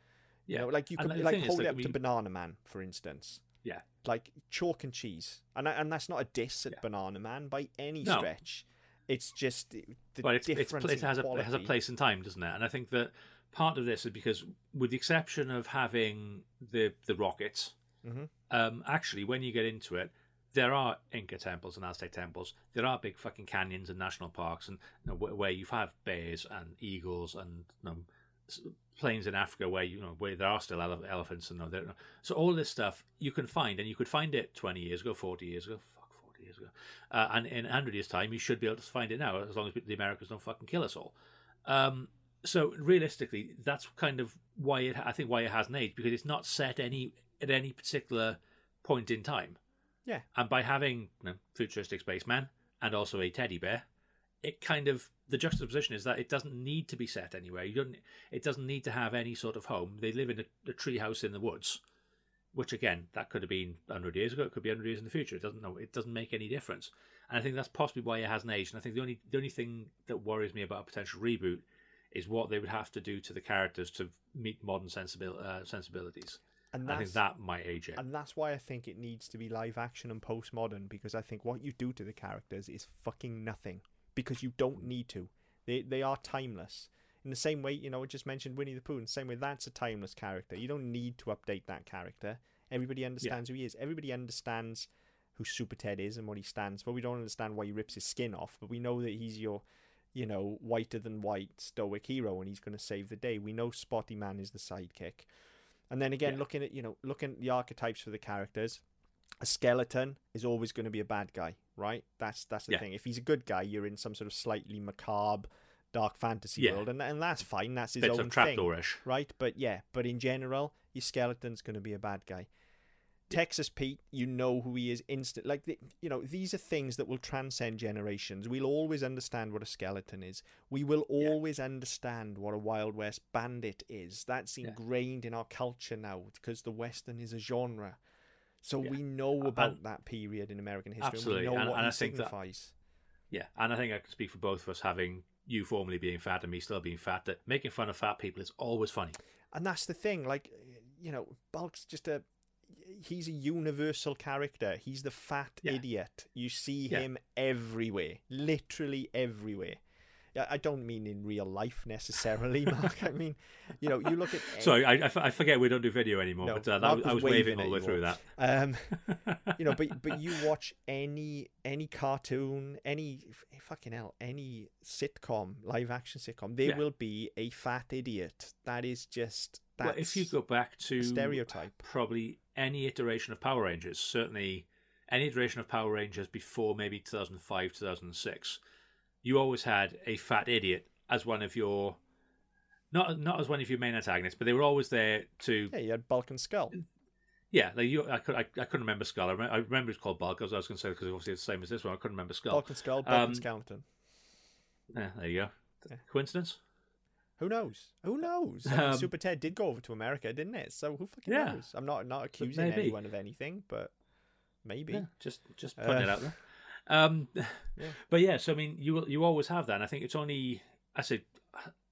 Yeah, You know, like you could like is, hold like, it up we- to Banana Man, for instance. Yeah. Like chalk and cheese, and and that's not a diss at Yeah. Banana Man by any No. stretch. It's just the but it's, it's difference it in has a it has a place and time, doesn't it? And I think that part of this is because, with the exception of having the the rockets, Mhm. um, actually, when you get into it, there are Inca temples and Aztec temples. There are big fucking canyons and national parks, and you know, where, you have bears and eagles and you know, plains in Africa where you know where there are still ele- elephants and there- so all this stuff you can find, and you could find it twenty years ago, forty years ago. Fuck, forty years ago, uh, and in hundred years' time, you should be able to find it now, as long as the Americans don't fucking kill us all. Um, so realistically, that's kind of why it. I think why it hasn't aged because it's not set any at any particular point in time. Yeah. And by having you know, futuristic spaceman and also a teddy bear, it kind of the juxtaposition is that it doesn't need to be set anywhere. You don't. It doesn't need to have any sort of home. They live in a, a tree house in the woods, which again, that could have been hundred years ago. It could be hundred years in the future. It doesn't know. It doesn't make any difference. And I think that's possibly why it hasn't aged. And I think the only the only thing that worries me about a potential reboot is what they would have to do to the characters to meet modern sensibil- uh, sensibilities. And I think that might age it. And that's why I think it needs to be live action and postmodern because I think what you do to the characters is fucking nothing because you don't need to. They they are timeless. In the same way, you know, I just mentioned Winnie the Pooh. In the same way, that's a timeless character. You don't need to update that character. Everybody understands who he is. Everybody understands who Super Ted is and what he stands for. We don't understand why he rips his skin off, but we know that he's your, you know, whiter than white stoic hero and he's going to save the day. We know Spotty Man is the sidekick. And then again, Yeah. looking at you know, looking at the archetypes for the characters, a skeleton is always going to be a bad guy, right? That's that's the Yeah. thing. If he's a good guy, you're in some sort of slightly macabre, dark fantasy Yeah. world, and and that's fine. That's his Bits own thing, right? But yeah, but in general, your skeleton's going to be a bad guy. Texas Pete, you know who he is instant. Like the, you know, these are things that will transcend generations. We'll always understand what a skeleton is. We will Yeah. always understand what a Wild West bandit is. That's Yeah. ingrained in our culture now because the Western is a genre. So Yeah. we know And- about that period in American history. Absolutely. And we know And- what and I think that- signifies. Yeah, and I think I can speak for both of us having you formerly being fat and me still being fat. That making fun of fat people is always funny. and that's the thing like you know bulk's just a he's a universal character he's the fat Yeah. idiot you see Yeah. him everywhere literally everywhere I- I don't mean in real life necessarily, Mark. I mean, you know, you look at Sorry, I forget we don't do video anymore, No, but uh, that, I was was waving waving all the way through that. um, you know, but but you watch any any cartoon, any fucking hell, any sitcom, live action sitcom, there Yeah. will be a fat idiot. That is just that's well, if you go back to stereotype. probably any iteration of Power Rangers, certainly any iteration of Power Rangers before maybe 2005, 2006, you always had a fat idiot as one of your not not as one of your main antagonists, but they were always there to Yeah, you had Bulk and Skull. yeah. Like you, I could I, I couldn't remember Skull. I remember, I remember it's called Bulk. As I was going to say because obviously it's the same as this one. I couldn't remember Skull. Bulk and Skull, Bulk Um, and Skeleton. Yeah, there you go. Yeah. Coincidence? Who knows? Who knows? I mean, Um, Super Ted did go over to America, didn't it? So who fucking Yeah. knows? I'm not not accusing anyone of anything, but maybe. Yeah, just just putting it Uh, out there. Um, Yeah. But yeah, so I mean, you you always have that. And I think it's only I say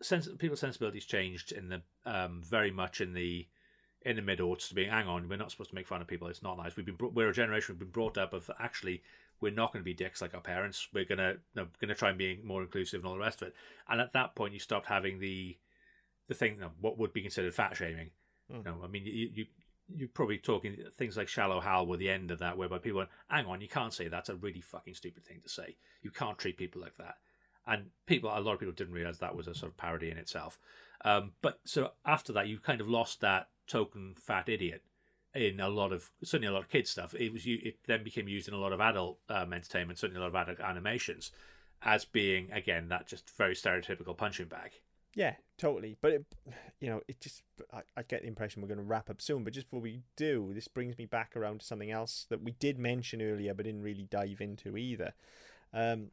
sense people's sensibilities changed in the um, very much in the in the mid aughts to being hang on, we're not supposed to make fun of people. It's not nice. We've been we're a generation we've been brought up of actually we're not going to be dicks like our parents. We're gonna no, going to try and be more inclusive and all the rest of it. And at that point, you stopped having the the thing you know, what would be considered fat shaming. Mm. You know, I mean, you, you you're probably talking things like shallow Hal were the end of that, whereby people went, hang on, you can't say that's a really fucking stupid thing to say. You can't treat people like that. And people, a lot of people didn't realize that was a sort of parody in itself. Um, but so after that, you kind of lost that token fat idiot in a lot of certainly a lot of kids stuff. It was it then became used in a lot of adult um, entertainment, certainly a lot of adult animations, as being again that just very stereotypical punching bag. Yeah, totally. But it, you know, it just I, I get the impression we're going to wrap up soon. But just before we do, this brings me back around to something else that we did mention earlier, but didn't really dive into either. Um,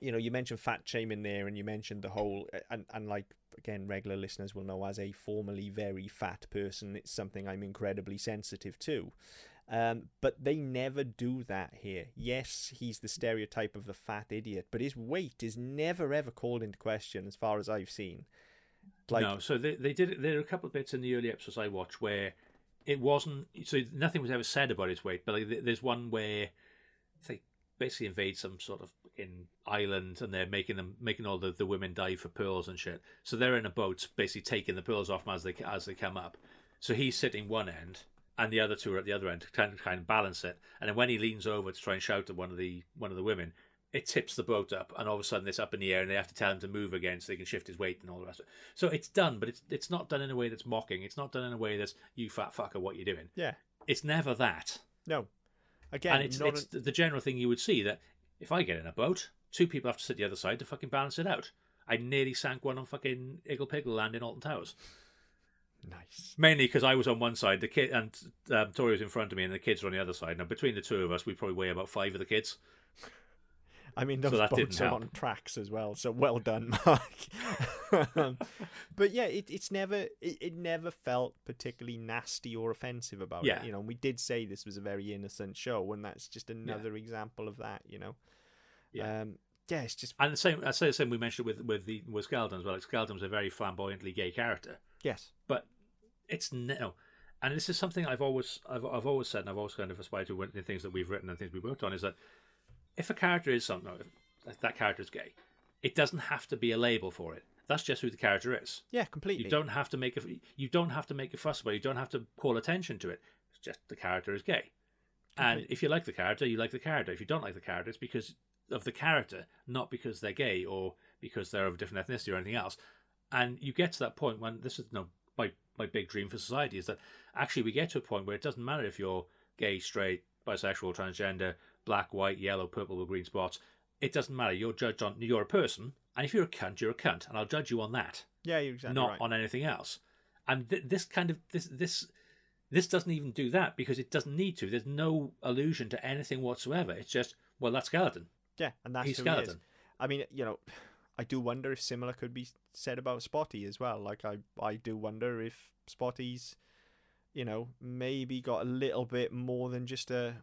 you know, you mentioned fat shaming there, and you mentioned the whole and and like again, regular listeners will know as a formerly very fat person, it's something I'm incredibly sensitive to. Um, but they never do that here. Yes, he's the stereotype of the fat idiot, but his weight is never ever called into question as far as I've seen. Like, no, so they they did. There are a couple of bits in the early episodes I watched where it wasn't. So nothing was ever said about his weight, but like, there's one where they basically invade some sort of in island and they're making them making all the, the women dive for pearls and shit. So they're in a boat, basically taking the pearls off as they as they come up. So he's sitting one end, and the other two are at the other end to kind of, kind of balance it. And then when he leans over to try and shout at one of the one of the women, it tips the boat up, and all of a sudden it's up in the air, and they have to tell him to move again so they can shift his weight and all the rest of it. So it's done, but it's it's not done in a way that's mocking. It's not done in a way that's you fat fucker, what you're doing? yeah, It's never that, no. Again, and it's not it's the general thing you would see that if I get in a boat, two people have to sit the other side to fucking balance it out. I nearly sank one on fucking Igglepiggle Land in Alton Towers. Nice. Mainly because I was on one side, the kid and um, Tori was in front of me, and the kids were on the other side. Now between the two of us, we probably weigh about five of the kids. I mean, those So boats are on tracks as well, so well done, Mark. um, but yeah, it, it's never it, it never felt particularly nasty or offensive about Yeah. it. You know, we did say this was a very innocent show, and that's just another example of that. You know, Yeah. um, yeah, it's just And the same, I say the same. We mentioned with with the with Skeleton as well. Like a very flamboyantly gay character, yes, but it's no. And this is something I've always I've I've always said, and I've always kind of aspired to in the things that we've written and things we've worked on is that if a character is something, if that character is gay, it doesn't have to be a label for it. That's just who the character is. yeah, completely. You don't have to make a you don't have to make a fuss about it. You don't have to call attention to it. It's just the character is gay. And if you like the character, you like the character. If you don't like the character, it's because of the character, not because they're gay or because they're of a different ethnicity or anything else. And you get to that point when this is no my my big dream for society is that actually we get to a point where it doesn't matter if you're gay, straight, bisexual, transgender, black, white, yellow, purple, or green spots. It doesn't matter. You're judged on you're a person, and if you're a cunt, you're a cunt, and I'll judge you on that yeah, you're exactly not right. on anything else. And th- this kind of this this this doesn't even do that because it doesn't need to. There's no allusion to anything whatsoever. It's just well, that's skeleton. yeah, and that's He's who he is. I mean, you know, I do wonder if similar could be said about Spotty as well. Like, I, I do wonder if Spotty's, you know, maybe got a little bit more than just a,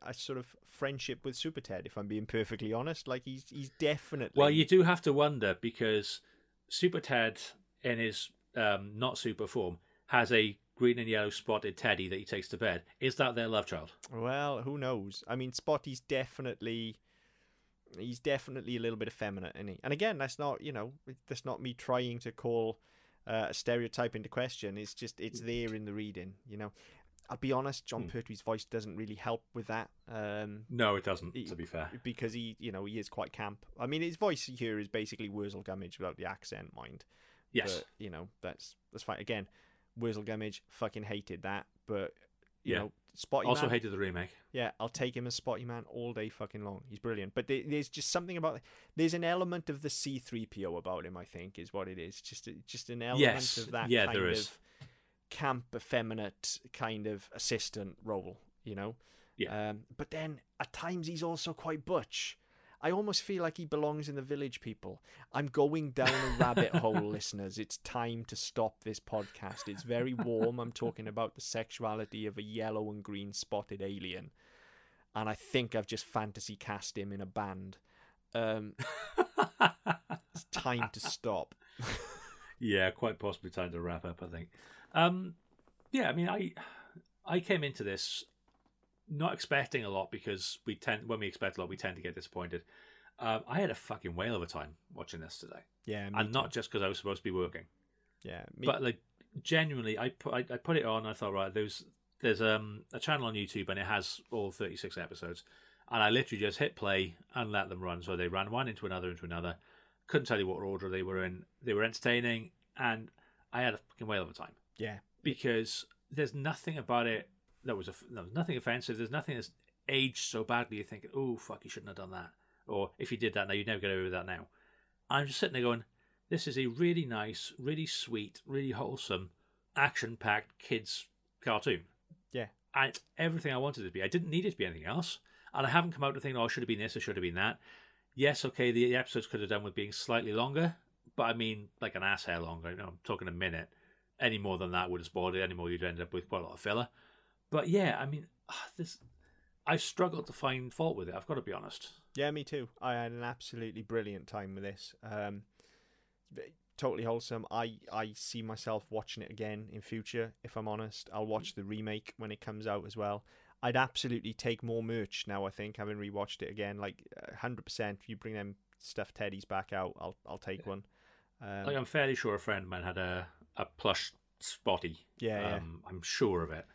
a sort of friendship with Super Ted. If I'm being perfectly honest, like he's he's definitely Well, you do have to wonder because Super Ted, in his um, not super form, has a green and yellow spotted teddy that he takes to bed. Is that their love child? Well, who knows? I mean, Spotty's definitely. He's definitely a little bit effeminate, isn't he? And again, that's not you know, that's not me trying to call uh, a stereotype into question. It's just it's there in the reading, you know. I'll be honest, Jon Hmm. Pertwee's voice doesn't really help with that, um, No, it doesn't. He- To be fair, because he, you know, he is quite camp. I mean, his voice here is basically Wurzel Gummidge without the accent, mind. yes, But, you know, that's that's fine. Again, Wurzel Gummidge fucking hated that, but you Yeah. know, Spotty also Man, hated the remake. yeah, I'll take him as Spotty Man all day fucking long. He's brilliant. But there, there's just something about there's an element of the C3PO about him. I think is what it is. Just a, just an element Yes, of that yeah, kind there of camp, effeminate kind of assistant role. You know. Yeah. Um, but then at times he's also quite butch. I almost feel like he belongs in the village people. I'm going down a rabbit hole, listeners. It's time to stop this podcast. It's very warm. I'm talking about the sexuality of a yellow and green spotted alien. And I think I've just fantasy cast him in a band. Um, it's time to stop. Yeah, quite possibly time to wrap up. I think. Um, yeah, I mean, I I came into this not expecting a lot because we tend when we expect a lot, we tend to get disappointed. Um, I had a fucking whale of a time watching this today, Yeah, and not just because I was supposed to be working, Yeah, me, but like genuinely, I put I, I put it on. I thought, right, there's there's um a channel on YouTube and it has all 36 episodes, and I literally just hit play and let them run. So they ran one into another into another. Couldn't tell you what order they were in. They were entertaining, and I had a fucking whale of a time yeah, because there's nothing about it that was a, there was nothing offensive. There's nothing that's aged so badly. You think, oh fuck, you shouldn't have done that. Or if you did that now, you'd never get away with that now. I'm just sitting there going, this is a really nice, really sweet, really wholesome, action-packed kids cartoon. Yeah. and it's everything I wanted it to be. I didn't need it to be anything else, and I haven't come out to think, oh, it should have been this, or should have been that. Yes, okay, the episodes could have done with being slightly longer, but I mean, like an ass hair longer. You know, I'm talking a minute. Any more than that would have spoiled it. Any more, you'd end up with quite a lot of filler. But yeah, I mean, ah, this I've struggled to find fault with it. I've got to be honest. Yeah, me too. I had an absolutely brilliant time with this. Um, totally wholesome. I I see myself watching it again in future. If I'm honest, I'll watch the remake when it comes out as well. I'd absolutely take more merch now. I think having rewatched it again, like hundred percent. If you bring them stuffed teddies back out, I'll I'll take one. Um, Like I'm fairly sure a friend of mine had a a plush spotty. yeah, yeah. Um, I'm sure of it.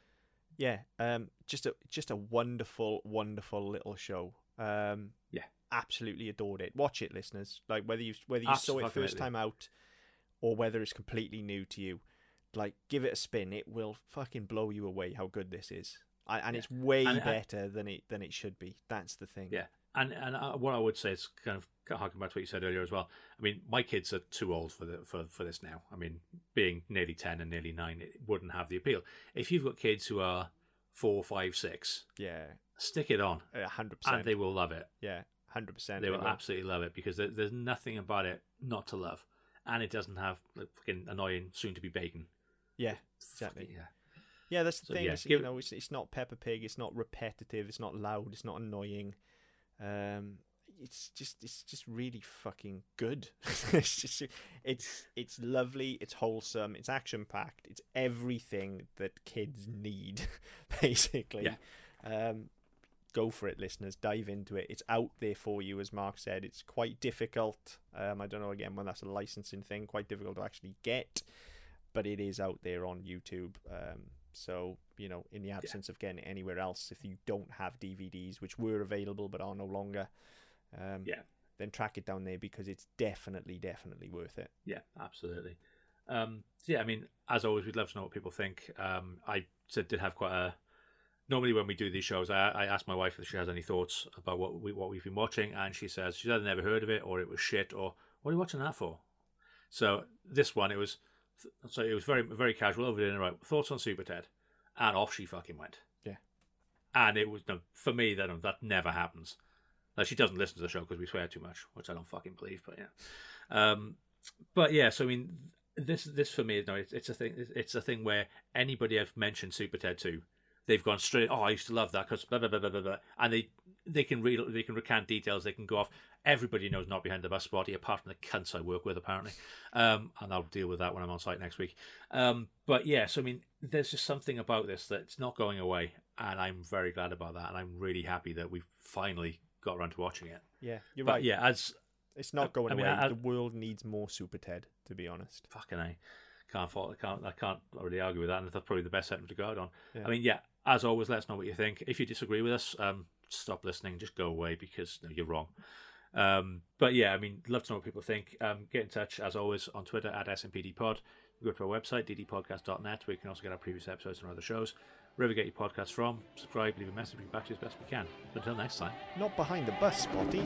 Yeah, um, just a just a wonderful, wonderful little show. Um, Yeah. absolutely adored it. Watch it, listeners. Like whether you whether you saw it first time out, or whether it's completely new to you, like give it a spin. It will fucking blow you away how good this is, I, and Yeah. it's way And I- better than it than it should be. That's the thing. Yeah. And and uh, what I would say is kind of harken back to what you said earlier as well. I mean, my kids are too old for the, for for this now. I mean, being nearly ten and nearly nine, it wouldn't have the appeal. If you've got kids who are four, five, six, Yeah, stick it on, hundred and percent. And they will love it. Yeah, hundred percent. They will absolutely love it because there, there's nothing about it not to love, and it doesn't have like, fucking annoying soon-to-be bacon. Yeah, exactly. Fucking- yeah. Yeah, that's the So, thing. yeah, it's, give- you know, it's, it's not Peppa Pig. It's not repetitive. It's not loud. It's not annoying. Um, it's just it's just really fucking good. it's just it's it's lovely. It's wholesome. It's action packed. It's everything that kids need, basically. Yeah. Um, go for it, listeners. Dive into it. It's out there for you, as Mark said. It's quite difficult. Um, I don't know again when that's a licensing thing. Quite difficult to actually get, but it is out there on YouTube. Um, so you know, in the absence of getting it anywhere else, if you don't have DVDs, which were available but are no longer, um, Yeah. then track it down there because it's definitely, definitely worth it. Yeah, absolutely. Um, so yeah, I mean, as always, we'd love to know what people think. Um, I said did have quite a. Normally, when we do these shows, I, I ask my wife if she has any thoughts about what we what we've been watching, and she says she's either never heard of it or it was shit or what are you watching that for? So this one, it was so it was very very casual over dinner. Right, thoughts on Super Ted, and off she fucking went. Yeah. and it was no, for me that that never happens. She doesn't listen to the show because we swear too much, which I don't fucking believe. But yeah, um, but yeah. So I mean, this this for me, no, it's, it's a thing. It's a thing where anybody I've mentioned Super Ted to, they've gone straight. Oh, I used to love that because blah blah blah blah blah, and they they can read they can recount details. They can go off. Everybody knows not behind the bus spotty, apart from the cunts I work with, apparently. Um, and I'll deal with that when I'm on site next week. Um, but yeah, so I mean, there's just something about this that's not going away, and I'm very glad about that, and I'm really happy that we've finally got around to watching it. Yeah, you're But right. yeah, as It's not going I mean, away. I- the world needs more Super Ted, to be honest. fucking a can't fault, I can't I can't really argue with that, and that's probably the best sentiment to go out on. Yeah. I mean, yeah, as always, let us know what you think. If you disagree with us, um, stop listening, just go away because no, you're wrong. Um, but yeah, I mean, love to know what people think. Um, get in touch as always on Twitter at SMPDPod. Go to our website, ddpodcast.net, where you can also get our previous episodes and other shows. Wherever you get your podcasts from, subscribe, leave a message, get back to you as best we can. But until next time. Not behind the bus, Spotty.